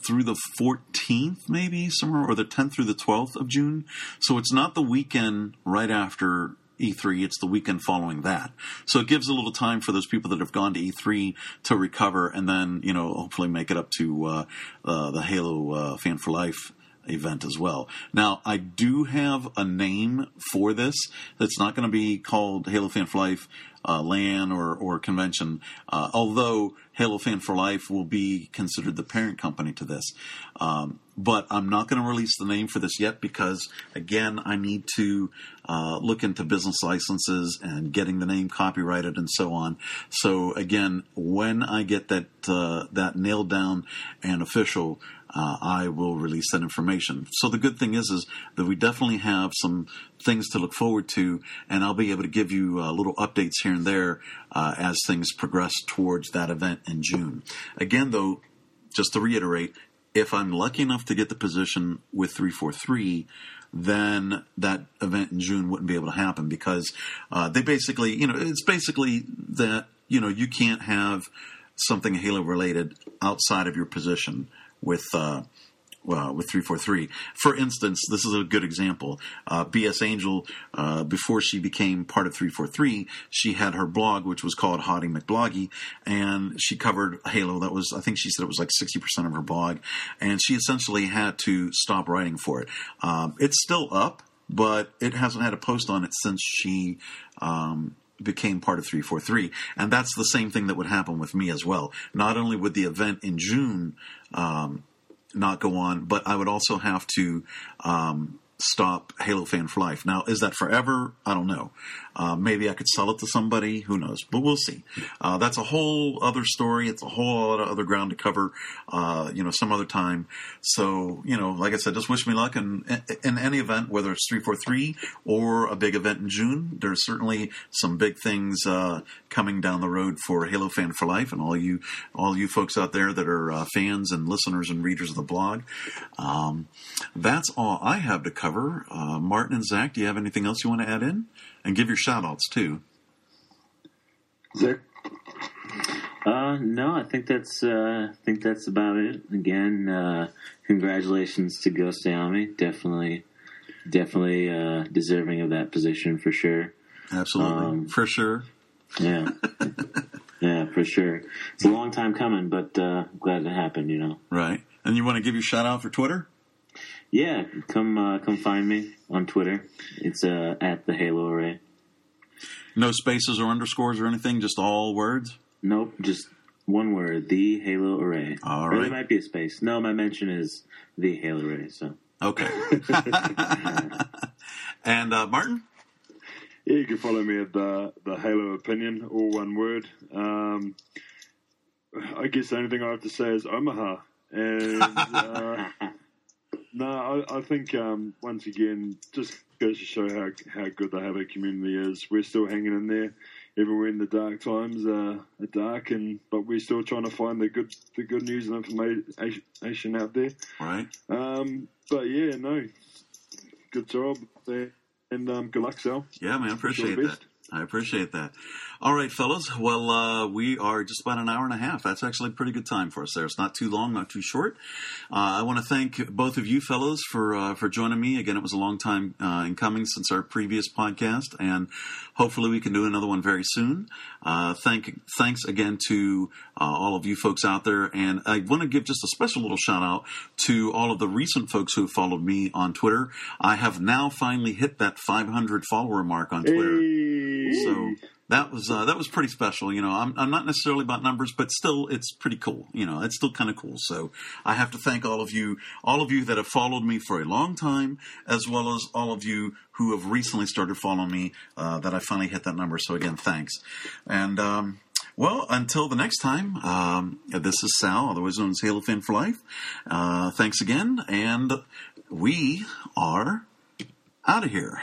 through the 14th, maybe somewhere, or the 10th through the 12th of June. So it's not the weekend right after E3, it's the weekend following that. So it gives a little time for those people that have gone to E3 to recover and then, you know, hopefully make it up to uh, uh, the Halo uh, Fan for Life event as well. Now, I do have a name for this that's not going to be called Halo Fan for Life uh, LAN or, or convention, uh, although Halo Fan for Life will be considered the parent company to this. Um, but I'm not going to release the name for this yet because, again, I need to uh, look into business licenses and getting the name copyrighted and so on. So, again, when I get that uh, that nailed down and official, uh, I will release that information. So the good thing is, is that we definitely have some things to look forward to, and I'll be able to give you uh, little updates here and there uh, as things progress towards that event in June. Again, though, just to reiterate, if I'm lucky enough to get the position with 343, then that event in June wouldn't be able to happen because uh, they basically, you know, it's basically that, you know, you can't have something Halo related outside of your position with uh, uh, with 343. For instance, this is a good example. Uh, BS Angel, uh, before she became part of 343, she had her blog, which was called Hottie McBloggy, and she covered Halo. That was, I think she said it was like 60% of her blog, and she essentially had to stop writing for it. Um, it's still up, but it hasn't had a post on it since she um, became part of 343. And that's the same thing that would happen with me as well. Not only would the event in June um, not go on, but I would also have to um, stop Halo Fan for Life. Now, is that forever? I don't know. Uh, maybe I could sell it to somebody. Who knows? But we'll see. Uh, that's a whole other story. It's a whole lot of other ground to cover. Uh, you know, some other time. So, you know, like I said, just wish me luck. And in, any event, whether it's three four three or a big event in June, there's certainly some big things uh, coming down the road for Halo Fan for Life, and all you all you folks out there that are uh, fans and listeners and readers of the blog. Um, that's all I have to cover. Uh, Martin and Zach, do you have anything else you want to add in? And give your shout outs too. Zach? Uh, no, I think that's uh, I think that's about it. Again, uh, congratulations to Ghostayame. Definitely, definitely uh, deserving of that position for sure. Absolutely, Um, for sure. Yeah, yeah, for sure. It's a long time coming, but uh, glad it happened. You know. Right. And you want to give your shout out for Twitter? Yeah, come uh, come find me on Twitter. It's uh, at the Halo Array. No spaces or underscores or anything, just all words. Nope, just one word. The Halo Array. All Or there might be a space. No, my mention is the Halo Array. So Okay. and uh, Martin? Yeah, you can follow me at the the Halo Opinion, all one word. Um, I guess the only thing I have to say is Omaha, and uh, no, I, I think um, once again just goes to show how how good the Halo community is. We're still hanging in there, even when the dark times uh, are dark, and but we're still trying to find the good the good news and information out there. Right. Um, but yeah, no, good job there, and um, good luck, Sal. Yeah, man, appreciate that. I appreciate that. All right, fellas. Well, uh, we are just about an hour and a half. That's actually a pretty good time for us there. It's not too long, not too short. Uh, I want to thank both of you fellows for uh, for joining me. Again, it was a long time uh, in coming since our previous podcast, and hopefully we can do another one very soon. Uh, thank thanks again to uh, all of you folks out there, and I want to give just a special little shout out to all of the recent folks who followed me on Twitter. I have now finally hit that 500 follower mark on Twitter. Hey. So that was uh, that was pretty special. You know, I'm I'm not necessarily about numbers, but still, it's pretty cool. You know, it's still kind of cool. So I have to thank all of you, all of you that have followed me for a long time, as well as all of you who have recently started following me. Uh, that I finally hit that number. So again, thanks. And um, Well, until the next time, um, this is Sal, otherwise known as Halo Fan for Life. Uh, thanks again, and we are out of here.